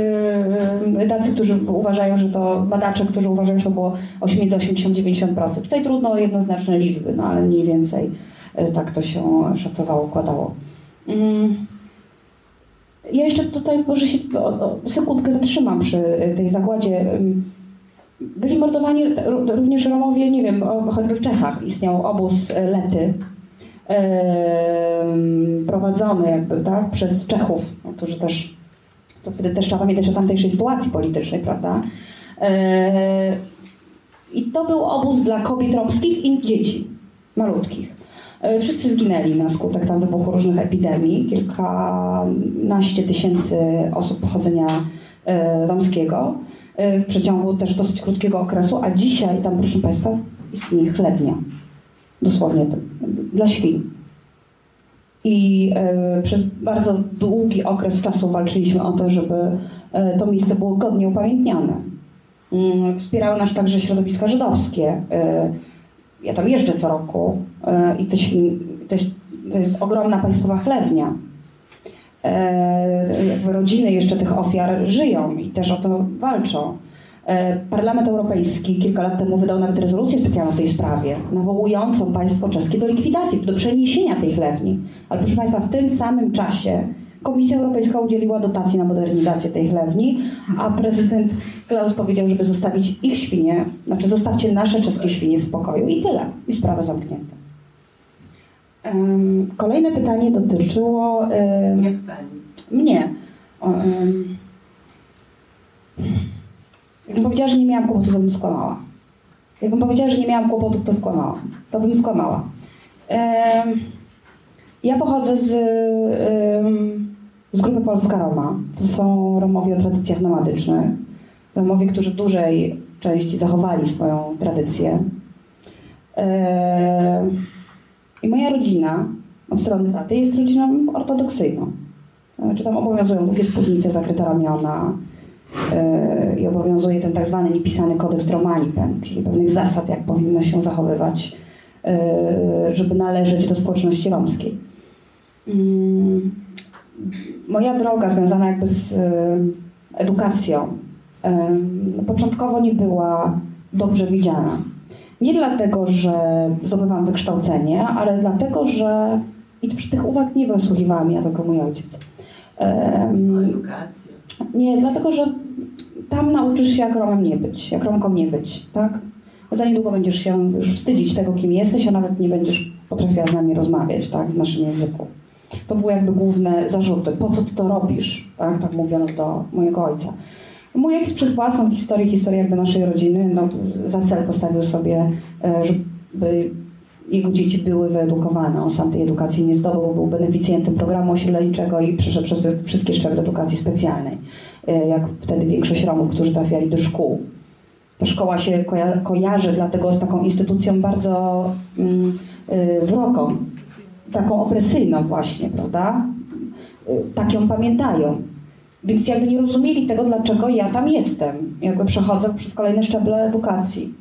tacy, którzy uważają, że to badacze, którzy uważają, że to było oś- między 80-90%. Tutaj trudno o jednoznaczne liczby, no ale mniej więcej tak to się szacowało, układało. Mm. Ja jeszcze tutaj może się sekundkę zatrzymam przy tej zagładzie. Ym, Byli mordowani również Romowie, nie wiem, choćby w Czechach istniał obóz Lety, prowadzony jakby, tak, przez Czechów, którzy też, to wtedy też trzeba pamiętać o tamtejszej sytuacji politycznej, prawda? E, I to był obóz dla kobiet romskich i dzieci, malutkich. E, Wszyscy zginęli na skutek tam wybuchu różnych epidemii. Kilkanaście tysięcy osób pochodzenia e, romskiego w przeciągu też dosyć krótkiego okresu, a dzisiaj tam, proszę Państwa, istnieje chlewnia. Dosłownie dla świń. I e, przez bardzo długi okres czasu walczyliśmy o to, żeby e, to miejsce było godnie upamiętnione. Mm, Wspierały nas także środowiska żydowskie. E, ja tam jeżdżę co roku i to, świn- to, jest, ogromna państwowa chlewnia. Rodziny jeszcze tych ofiar żyją i też o to walczą. E, Parlament Europejski kilka lat temu wydał nawet rezolucję specjalną w tej sprawie, nawołującą państwo czeskie do likwidacji, do przeniesienia tej chlewni. Ale proszę Państwa, w tym samym czasie Komisja Europejska udzieliła dotacji na modernizację tej chlewni, a prezydent Klaus powiedział, żeby zostawić ich świnie, znaczy zostawcie nasze czeskie świnie w spokoju i tyle. I sprawa zamknięta. Em, Kolejne pytanie dotyczyło pani? mnie. Em, Jakbym powiedziała, że nie miałam kłopotów, to bym skłamała. Jakbym powiedziała, że nie miałam kłopotów, to skłamałam. To bym skłamała. Ja pochodzę z, z grupy Polska Roma. To są Romowie o tradycjach nomadycznych. Romowie, którzy w dużej części zachowali swoją tradycję. I moja rodzina od strony taty jest rodziną ortodoksyjną. Znaczy tam obowiązują długie spódnice, zakryte ramiona i obowiązuje ten tak zwany niepisany kodeks Romanipen, czyli pewnych zasad, jak powinno się zachowywać, yy, żeby należeć do społeczności romskiej. Mm, Moja droga związana jakby z yy, edukacją no, początkowo nie była dobrze widziana. Nie dlatego, że zdobywam wykształcenie, ale dlatego, że i przy tych uwag nie wysłuchiwałam ja, tylko mój ojciec. Em, Edukacja. nie, dlatego, że tam nauczysz się, jak Romem nie być, jak Romką nie być, tak? Za niedługo będziesz się już wstydzić tego, kim jesteś, a nawet nie będziesz potrafiła z nami rozmawiać, tak? W naszym języku. To były jakby główne zarzuty. Po co ty to robisz? Tak, tak mówiono do mojego ojca. Mój ojciec przez własną historię, historię jakby naszej rodziny, no, za cel postawił sobie, e, żeby jego dzieci były wyedukowane. On sam tej edukacji nie zdobył, był beneficjentem programu osiedleńczego i przeszedł przez wszystkie szczeble edukacji specjalnej. E, Jak wtedy większość Romów, którzy trafiali do szkół. Ta szkoła się koja- kojarzy dlatego z taką instytucją bardzo mm, y, wrogą, taką opresyjną właśnie, prawda? Y, Tak ją pamiętają. Więc jakby nie rozumieli tego, dlaczego ja tam jestem. Jakby przechodzę przez kolejne szczeble edukacji.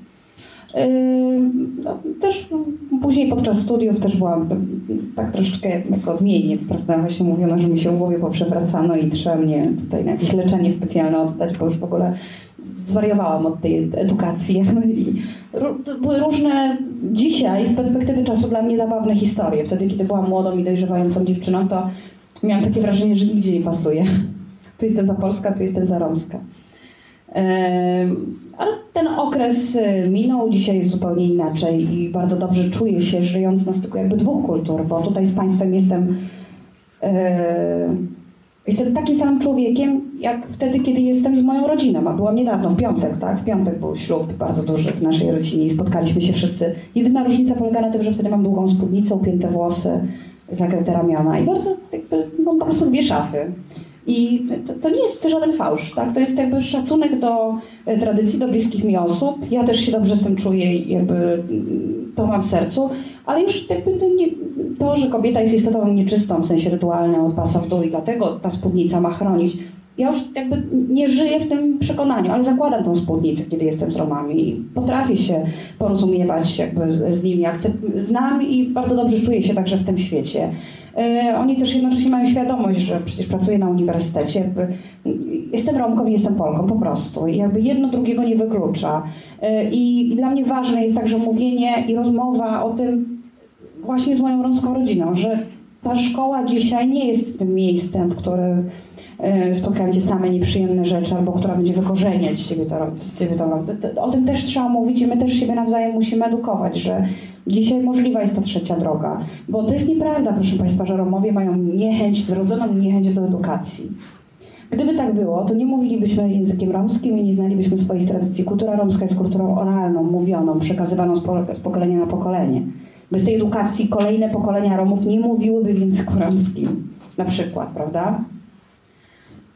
No, też później podczas studiów też byłam tak troszeczkę jak, jak odmieniec, prawda? Właśnie mówiono, że mi się w głowie poprzewracano i trzeba mnie tutaj na jakieś leczenie specjalne oddać, bo już w ogóle zwariowałam od tej edukacji. I ró- to były różne dzisiaj z perspektywy czasu dla mnie zabawne historie. Wtedy, kiedy byłam młodą i dojrzewającą dziewczyną, to miałam takie wrażenie, że nigdzie nie pasuje. Tu jestem za Polska, tu jestem za Romska. Ale ten okres minął, dzisiaj jest zupełnie inaczej i bardzo dobrze czuję się żyjąc na styku jakby dwóch kultur, bo tutaj z Państwem jestem Jestem takim samym człowiekiem, jak wtedy, kiedy jestem z moją rodziną. A byłam niedawno, w piątek, tak? W piątek był ślub bardzo duży w naszej rodzinie i spotkaliśmy się wszyscy. Jedyna różnica polega na tym, że wtedy mam długą spódnicę, upięte włosy, zakryte ramiona i bardzo jakby, no, po prostu dwie szafy. I to, to, nie jest żaden fałsz, tak? To jest jakby szacunek do e, tradycji, do bliskich mi osób. Ja też się dobrze z tym czuję i jakby mm, to mam w sercu, ale już jakby nie, to, że kobieta jest istotą nieczystą w sensie rytualnym od pasa w dół i dlatego ta spódnica ma chronić. Ja już jakby nie żyję w tym przekonaniu, ale zakładam tą spódnicę, kiedy jestem z Romami i potrafię się porozumiewać jakby z nimi. Znam i bardzo dobrze czuję się także w tym świecie. E, oni też jednocześnie mają świadomość, że przecież pracuję na uniwersytecie. Jestem Romką i jestem Polką po prostu. I jakby jedno drugiego nie wyklucza. E, I, I dla mnie ważne jest także mówienie i rozmowa o tym właśnie z moją romską rodziną, że ta szkoła dzisiaj nie jest tym miejscem, w którym spotkają cię same nieprzyjemne rzeczy, albo która będzie wykorzeniać z ciebie to, z ciebie to. O tym też trzeba mówić i my też siebie nawzajem musimy edukować, że Dzisiaj możliwa jest ta trzecia droga, bo to jest nieprawda, proszę Państwa, że Romowie mają niechęć, wrodzoną niechęć do edukacji. Gdyby tak było, to nie mówilibyśmy językiem romskim i nie znalibyśmy swoich tradycji. Kultura romska jest kulturą oralną, mówioną, przekazywaną z pokolenia na pokolenie. Bez tej edukacji kolejne pokolenia Romów nie mówiłyby w języku romskim, na przykład, prawda?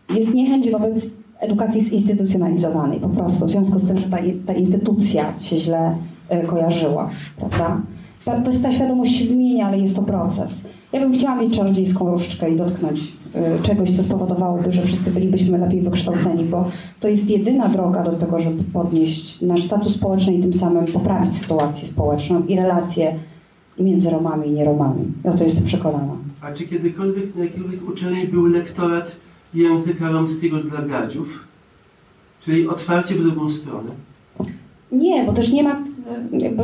Jest niechęć wobec edukacji zinstytucjonalizowanej, po prostu, w związku z tym, że ta, ta instytucja się źle E, kojarzyła, prawda? Ta, to, ta świadomość się zmienia, ale jest to proces. Ja bym chciała mieć czarodziejską różdżkę i dotknąć y, czegoś, co spowodowałoby, że wszyscy bylibyśmy lepiej wykształceni, bo to jest jedyna droga do tego, żeby podnieść nasz status społeczny i tym samym poprawić sytuację społeczną i relacje między Romami i nieromami. Ja to jestem przekonana. A czy kiedykolwiek na jakiejkolwiek uczelni był lektorat języka romskiego dla gadziów? Czyli otwarcie w drugą stronę? Nie, bo też nie ma jakby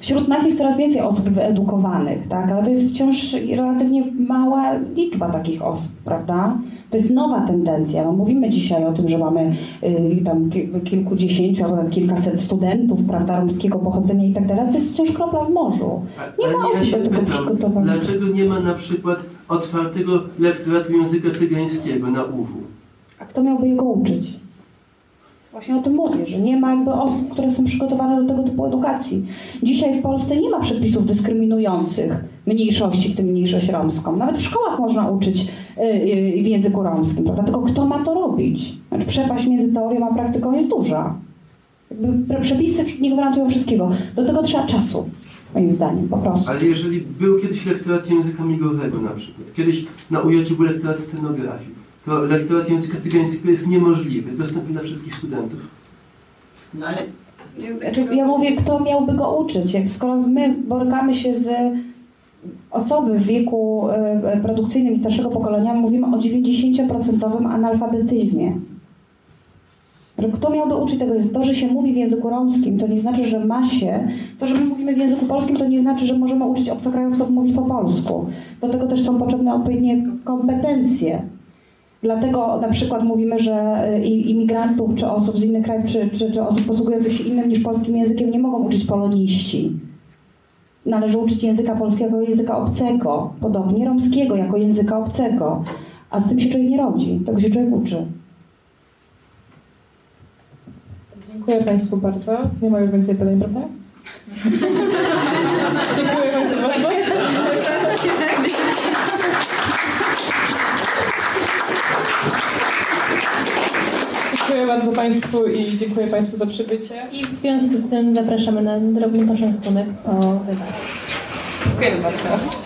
wśród nas jest coraz więcej osób wyedukowanych, tak? ale to jest wciąż relatywnie mała liczba takich osób, prawda? To jest nowa tendencja. No, mówimy dzisiaj o tym, że mamy y, tam kilkudziesięciu albo nawet kilkaset studentów, prawda, romskiego pochodzenia i tak dalej. To jest wciąż kropla w morzu. Nie ma osób do tego przygotowanych. Dlaczego nie ma na przykład otwartego lektoratu języka cygańskiego na UW? A kto miałby jego uczyć? Właśnie o tym mówię, że nie ma jakby osób, które są przygotowane do tego typu edukacji. Dzisiaj w Polsce nie ma przepisów dyskryminujących mniejszości, w tym mniejszość romską. Nawet w szkołach można uczyć y, y, w języku romskim, prawda? Tylko kto ma to robić? Znaczy przepaść między teorią a praktyką jest duża. Jakby przepisy nie gwarantują wszystkiego. Do tego trzeba czasu, moim zdaniem, po prostu. Ale jeżeli był kiedyś lektorat języka migowego na przykład, kiedyś na UJ był lektorat scenografii, to lektorat języka cygańskiego jest niemożliwy, dostępny dla wszystkich studentów. No ale znaczy, ja mówię, kto miałby go uczyć? Skoro my borykamy się z osoby w wieku e, produkcyjnym i starszego pokolenia, mówimy o 90% analfabetyzmie. Że kto miałby uczyć tego? To, że się mówi w języku romskim, to nie znaczy, że ma się. To, że my mówimy w języku polskim, to nie znaczy, że możemy uczyć obcokrajowców mówić po polsku. Do tego też są potrzebne odpowiednie kompetencje. Dlatego na przykład mówimy, że y, imigrantów, czy osób z innych krajów, czy, czy, czy osób posługujących się innym niż polskim językiem nie mogą uczyć poloniści. Należy uczyć języka polskiego języka obcego, podobnie romskiego jako języka obcego. A z tym się człowiek nie rodzi, tego się człowiek uczy. Dziękuję Państwu bardzo. Nie ma już więcej pytań, prawda? Dziękuję Państwu bardzo. Dziękuję bardzo Państwu i dziękuję Państwu za przybycie. I w związku z tym zapraszamy na drobny poczęstunek po wywiadzie. Dziękuję bardzo.